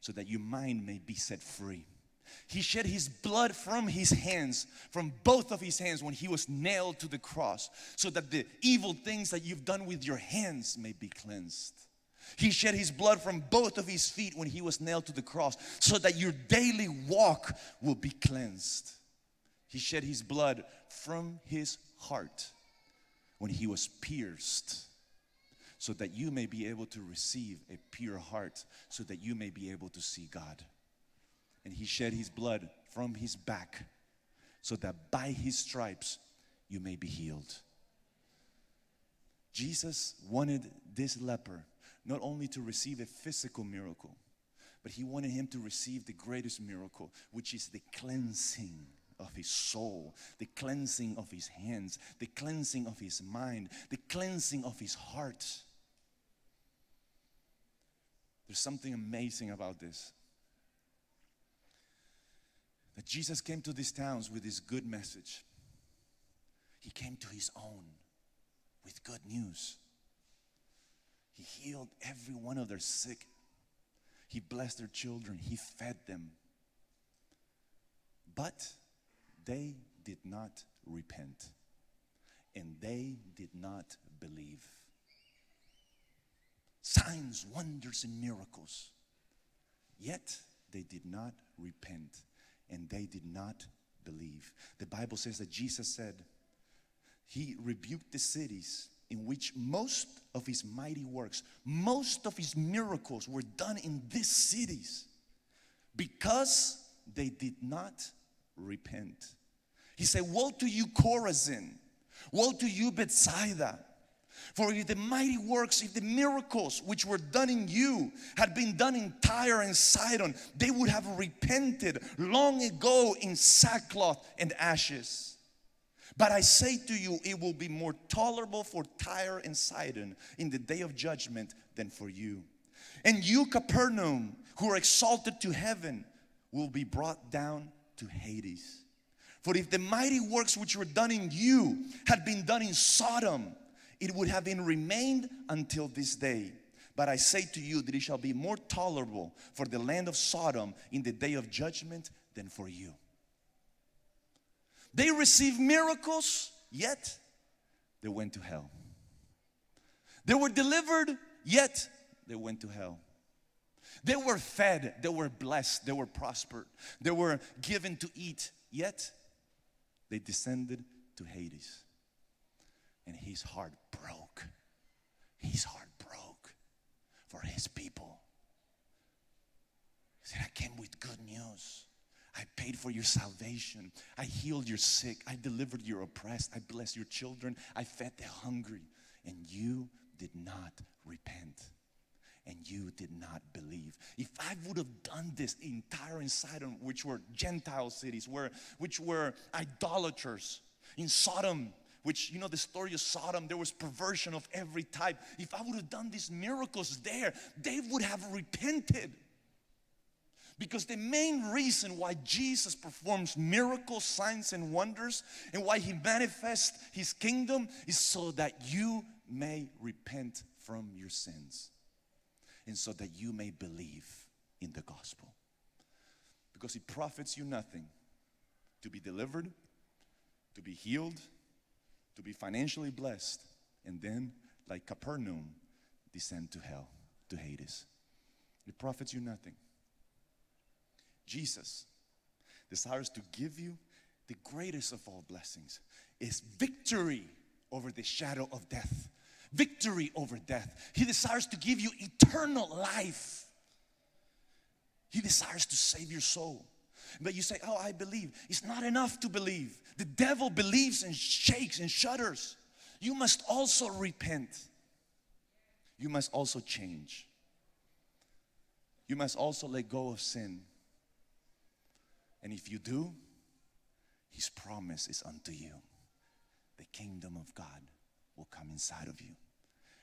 so that your mind may be set free. He shed his blood from his hands, from both of his hands when he was nailed to the cross, so that the evil things that you've done with your hands may be cleansed. He shed his blood from both of his feet when he was nailed to the cross, so that your daily walk will be cleansed. He shed his blood from his heart when he was pierced so that you may be able to receive a pure heart, so that you may be able to see God. And he shed his blood from his back, so that by his stripes you may be healed. Jesus wanted this leper not only to receive a physical miracle, but he wanted him to receive the greatest miracle, which is the cleansing of his soul, the cleansing of his hands, the cleansing of his mind, the cleansing of his heart. There's something amazing about this. That Jesus came to these towns with this good message. He came to his own with good news. He healed every one of their sick. He blessed their children. He fed them. But they did not repent and they did not believe. Signs, wonders, and miracles. Yet they did not repent and they did not believe. The Bible says that Jesus said, He rebuked the cities in which most of His mighty works, most of His miracles were done in these cities because they did not repent. He said, Woe to you, Chorazin! Woe to you, Bethsaida! For if the mighty works, if the miracles which were done in you had been done in Tyre and Sidon, they would have repented long ago in sackcloth and ashes. But I say to you, it will be more tolerable for Tyre and Sidon in the day of judgment than for you. And you, Capernaum, who are exalted to heaven, will be brought down to Hades. For if the mighty works which were done in you had been done in Sodom, it would have been remained until this day. But I say to you that it shall be more tolerable for the land of Sodom in the day of judgment than for you. They received miracles, yet they went to hell. They were delivered, yet they went to hell. They were fed, they were blessed, they were prospered, they were given to eat, yet they descended to Hades. And his heart broke. His heart broke for his people. He said, I came with good news. I paid for your salvation. I healed your sick. I delivered your oppressed. I blessed your children. I fed the hungry. And you did not repent. And you did not believe. If I would have done this in Tyre and Sidon, which were Gentile cities, where, which were idolaters, in Sodom, which you know the story of Sodom, there was perversion of every type. If I would have done these miracles there, they would have repented. Because the main reason why Jesus performs miracles, signs, and wonders, and why he manifests his kingdom is so that you may repent from your sins and so that you may believe in the gospel. Because it profits you nothing to be delivered, to be healed, to be financially blessed, and then, like Capernaum, descend to hell, to Hades. It profits you nothing. Jesus desires to give you the greatest of all blessings is victory over the shadow of death. Victory over death. He desires to give you eternal life. He desires to save your soul. But you say, Oh, I believe. It's not enough to believe. The devil believes and shakes and shudders. You must also repent. You must also change. You must also let go of sin. And if you do, His promise is unto you. The kingdom of God will come inside of you.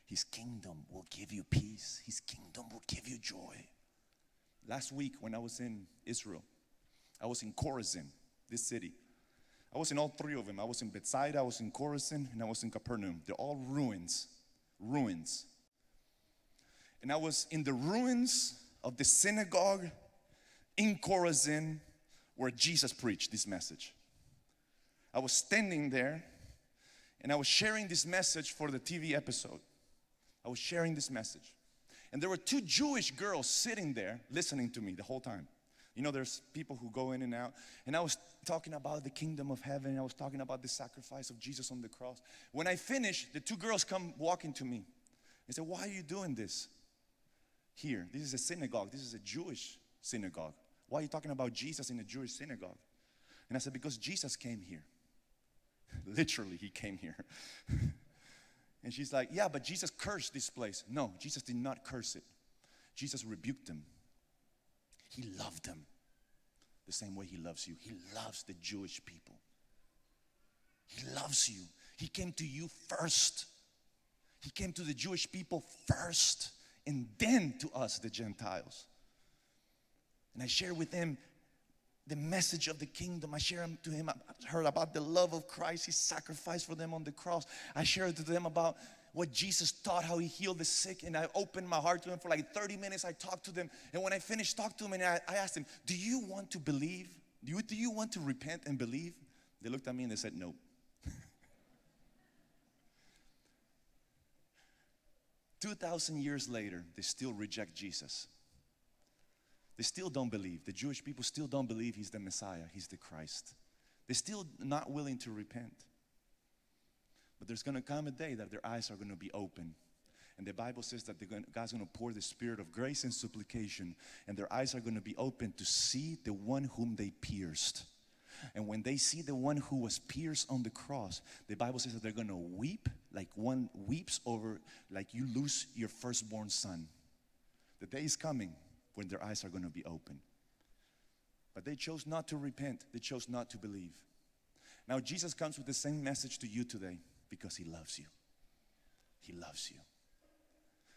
His kingdom will give you peace. His kingdom will give you joy. Last week, when I was in Israel, I was in Chorazin, this city. I was in all three of them. I was in Bethsaida, I was in Chorazin, and I was in Capernaum. They're all ruins, ruins. And I was in the ruins of the synagogue in Chorazin where Jesus preached this message. I was standing there and I was sharing this message for the TV episode. I was sharing this message. And there were two Jewish girls sitting there listening to me the whole time. You know, there's people who go in and out. And I was talking about the kingdom of heaven. I was talking about the sacrifice of Jesus on the cross. When I finished, the two girls come walking to me. They said, Why are you doing this here? This is a synagogue. This is a Jewish synagogue. Why are you talking about Jesus in a Jewish synagogue? And I said, Because Jesus came here. <laughs> Literally, he came here. <laughs> and she's like, Yeah, but Jesus cursed this place. No, Jesus did not curse it. Jesus rebuked them. He loved them. the same way He loves you. He loves the Jewish people. He loves you. He came to you first. He came to the Jewish people first and then to us, the Gentiles. And I share with him the message of the kingdom. I share to him, I heard about the love of Christ, his sacrifice for them on the cross. I share to them about what Jesus taught, how he healed the sick, and I opened my heart to him for like 30 minutes. I talked to them, and when I finished talking to him, and I, I asked him, Do you want to believe? Do you, do you want to repent and believe? They looked at me and they said, No. <laughs> 2,000 years later, they still reject Jesus. They still don't believe. The Jewish people still don't believe he's the Messiah, he's the Christ. They're still not willing to repent. But there's going to come a day that their eyes are going to be open. And the Bible says that going, God's going to pour the spirit of grace and supplication, and their eyes are going to be open to see the one whom they pierced. And when they see the one who was pierced on the cross, the Bible says that they're going to weep like one weeps over, like you lose your firstborn son. The day is coming when their eyes are going to be open. But they chose not to repent, they chose not to believe. Now, Jesus comes with the same message to you today because He loves you. He loves you.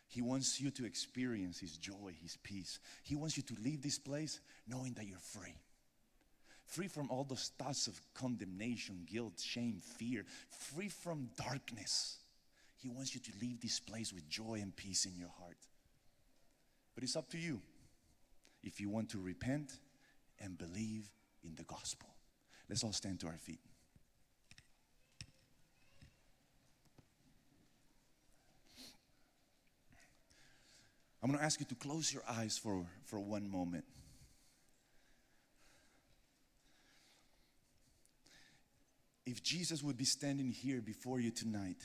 He wants you to experience His joy, His peace. He wants you to leave this place knowing that you're free free from all those thoughts of condemnation, guilt, shame, fear, free from darkness. He wants you to leave this place with joy and peace in your heart. But it's up to you if you want to repent and believe in the gospel. Let's all stand to our feet. I'm going to ask you to close your eyes for, for one moment. if Jesus would be standing here before you tonight,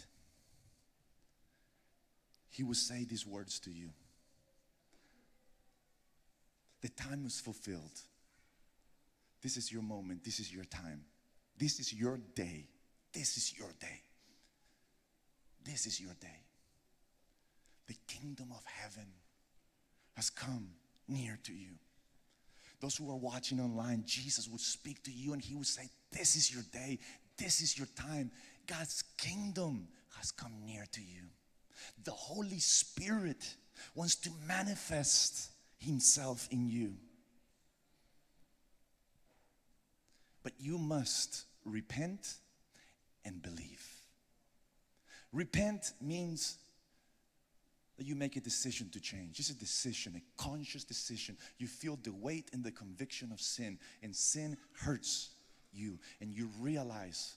he would say these words to you. The time is fulfilled. This is your moment. This is your time. This is your day. This is your day. This is your day. The kingdom of heaven has come near to you. Those who are watching online, Jesus would speak to you and he would say, This is your day. This is your time. God's kingdom has come near to you. The Holy Spirit wants to manifest Himself in you. But you must repent and believe. Repent means that you make a decision to change. It's a decision, a conscious decision. You feel the weight and the conviction of sin, and sin hurts you and you realize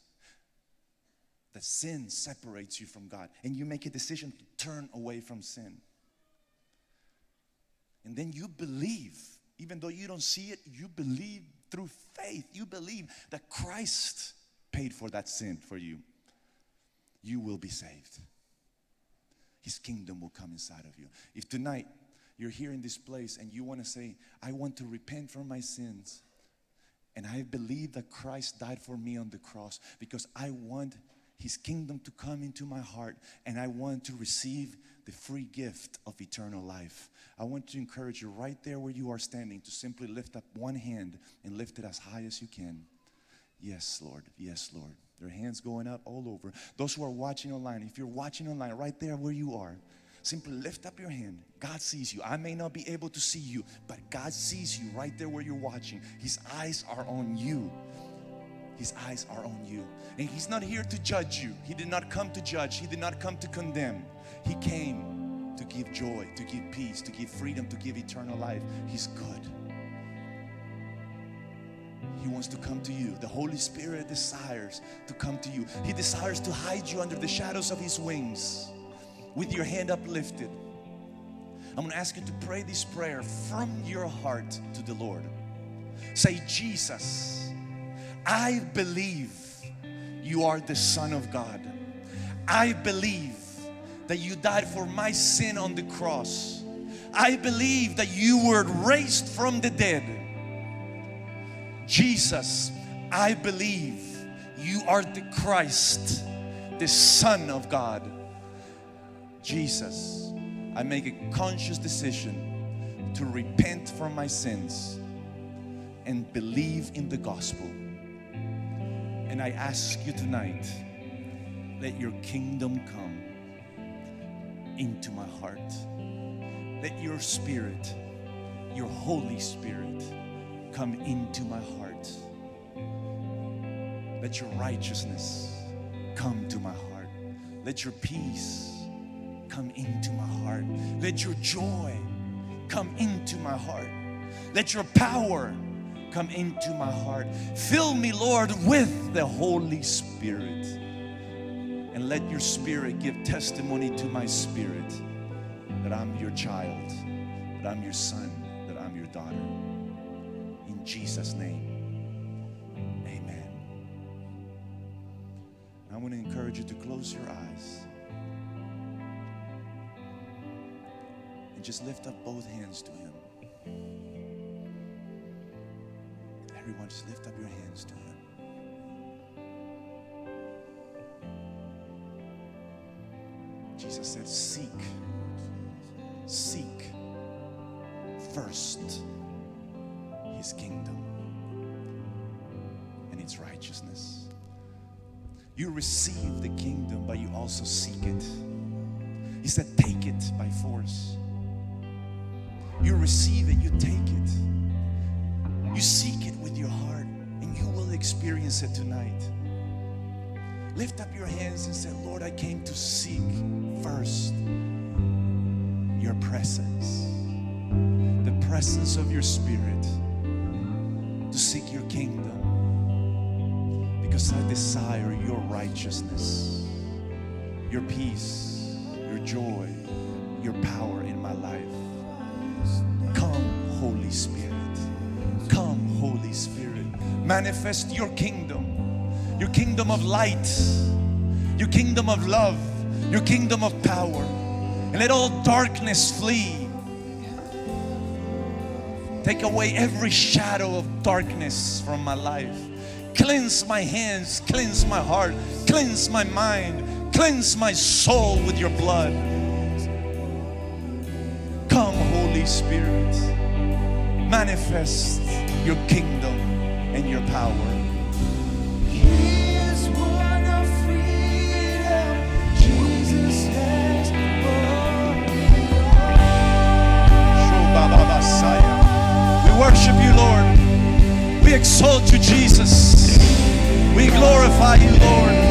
that sin separates you from God and you make a decision to turn away from sin. And then you believe, even though you don't see it, you believe through faith. You believe that Christ paid for that sin for you. You will be saved. His kingdom will come inside of you. If tonight you're here in this place and you want to say, I want to repent from my sins, and I believe that Christ died for me on the cross because I want His kingdom to come into my heart and I want to receive the free gift of eternal life. I want to encourage you right there where you are standing to simply lift up one hand and lift it as high as you can. Yes, Lord. Yes, Lord. There are hands going up all over. Those who are watching online, if you're watching online right there where you are, Simply lift up your hand. God sees you. I may not be able to see you, but God sees you right there where you're watching. His eyes are on you. His eyes are on you. And He's not here to judge you. He did not come to judge, He did not come to condemn. He came to give joy, to give peace, to give freedom, to give eternal life. He's good. He wants to come to you. The Holy Spirit desires to come to you. He desires to hide you under the shadows of His wings with your hand uplifted, I'm going to ask you to pray this prayer from your heart to the Lord. Say, Jesus, I believe you are the Son of God. I believe that you died for my sin on the cross. I believe that you were raised from the dead. Jesus, I believe you are the Christ, the Son of God. Jesus, I make a conscious decision to repent from my sins and believe in the gospel. And I ask you tonight, let your kingdom come into my heart. Let your spirit, your Holy Spirit, come into my heart. Let your righteousness come to my heart. Let your peace come into my heart. Let your joy come into my heart. Let your power come into my heart. Fill me, Lord, with the Holy Spirit. And let your spirit give testimony to my spirit that I'm your child, that I'm your son, that I'm your daughter. Jesus' name, amen. I want to encourage you to close your eyes and just lift up both hands to Him. Everyone, just lift up your hands to Him. Jesus said, Seek, seek first His kingdom and its righteousness. You receive the kingdom, but you also seek it. He said, Take it by force. You receive it, you take it. You seek it with your heart, and you will experience it tonight. Lift up your hands and say, Lord, I came to seek first your presence, the presence of your spirit, to seek your kingdom, because I desire your righteousness, your peace, your joy, your power in my life. Come, Holy Spirit. Come, Holy Spirit. Manifest your kingdom, your kingdom of light, your kingdom of love, your kingdom of power. And let all darkness flee. Take away every shadow of darkness from my life. Cleanse my hands, cleanse my heart, cleanse my mind, cleanse my soul with your blood. Come, Holy Spirit, manifest your kingdom and your power. He is worship you, Lord. We exalt you, Jesus. We glorify you, Lord.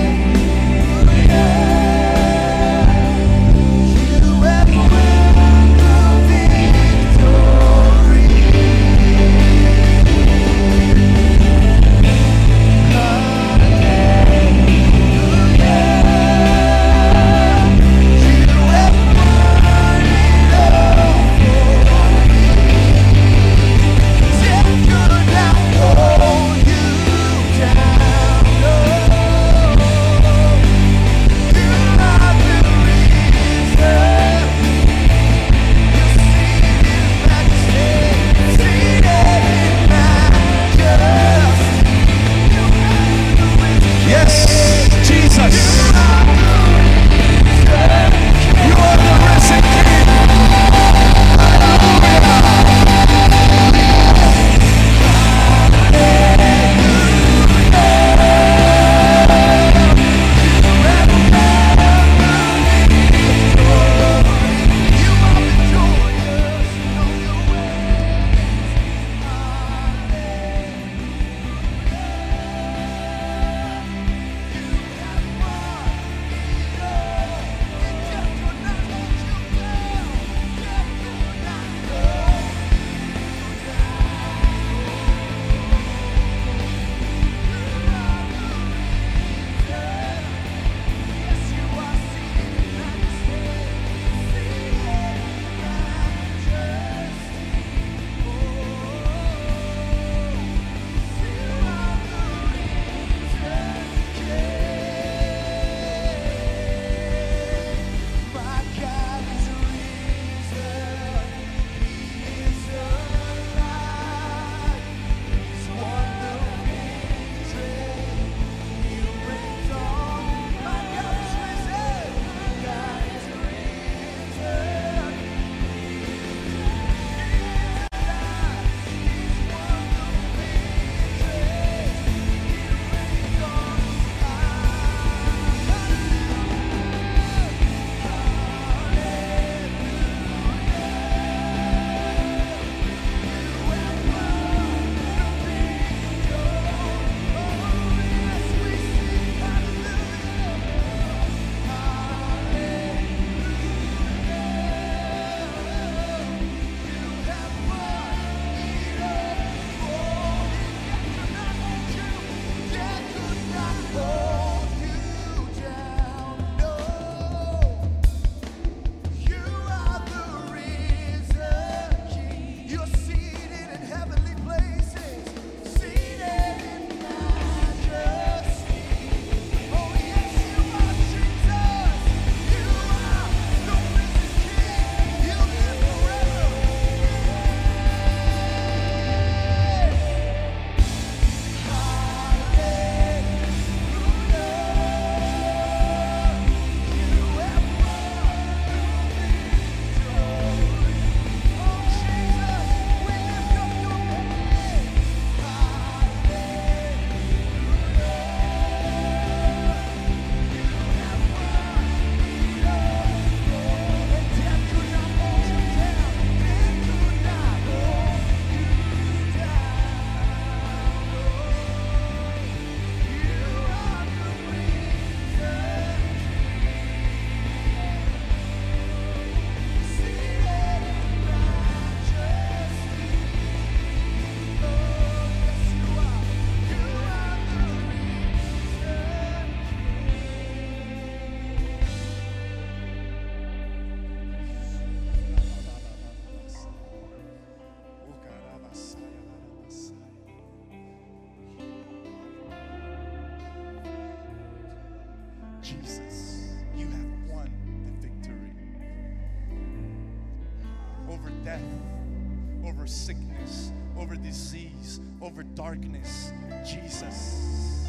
Darkness. Jesus,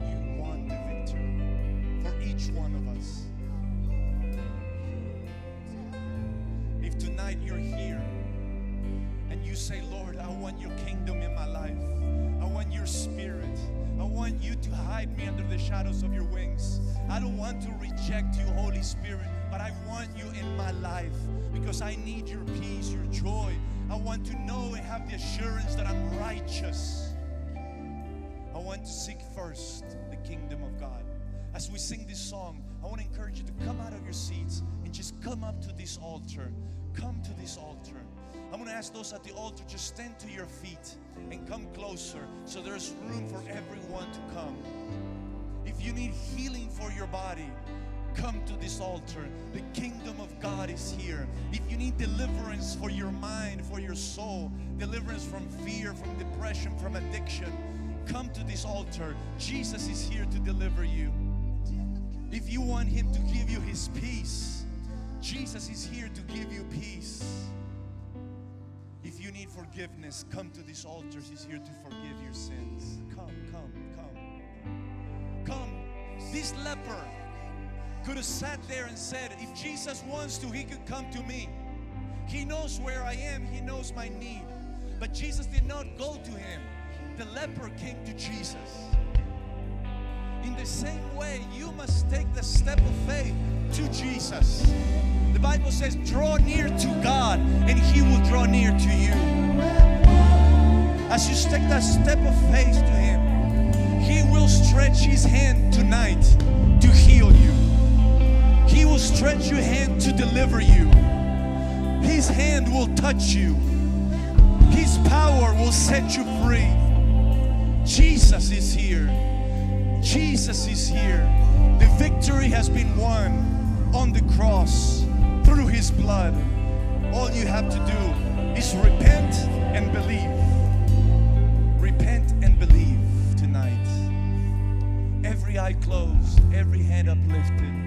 you won the victory for each one of us. If tonight you're here and you say, Lord, I want your kingdom in my life, I want your spirit, I want you to hide me under the shadows of your wings. I don't want to reject you, Holy Spirit, but I want you in my life because I need your peace, your joy. I want to know and have the assurance that I'm righteous. I want to seek first the kingdom of God. As we sing this song, I want to encourage you to come out of your seats and just come up to this altar. Come to this altar. I'm going to ask those at the altar just stand to your feet and come closer so there's room for everyone to come. If you need healing for your body, come to this altar. The kingdom of God is here. If you need deliverance for your mind, for your soul, deliverance from fear, from depression, from addiction, come to this altar. Jesus is here to deliver you. If you want Him to give you His peace, Jesus is here to give you peace. If you need forgiveness, come to this altar. He's here to forgive your sins. Come, come, come. Come. This leper could have sat there and said, If Jesus wants to, He could come to me. He knows where I am, He knows my need. But Jesus did not go to him, the leper came to Jesus. In the same way, you must take the step of faith to Jesus. The Bible says, Draw near to God, and He will draw near to you. As you take that step of faith to Him, He will stretch His hand tonight to heal you. He will stretch your hand to deliver you. His hand will touch you. His power will set you free. Jesus is here. Jesus is here. The victory has been won on the cross through His blood. All you have to do is repent and believe. Repent and believe tonight. Every eye closed, every hand uplifted.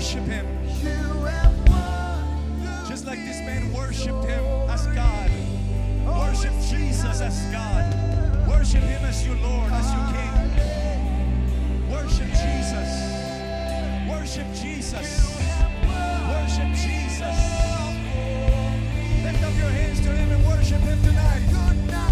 Worship Him. Just like this man worshiped him as God. Worship Jesus as God. Worship him as your Lord, as your King. Worship Jesus. Worship Jesus. Worship Jesus. Lift up your hands to him and worship him tonight.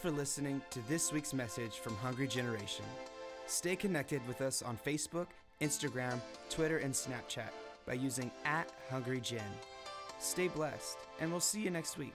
For listening to this week's message from Hungry Generation. Stay connected with us on Facebook, Instagram, Twitter, and Snapchat by using at Hungry Gen. Stay blessed, and we'll see you next week.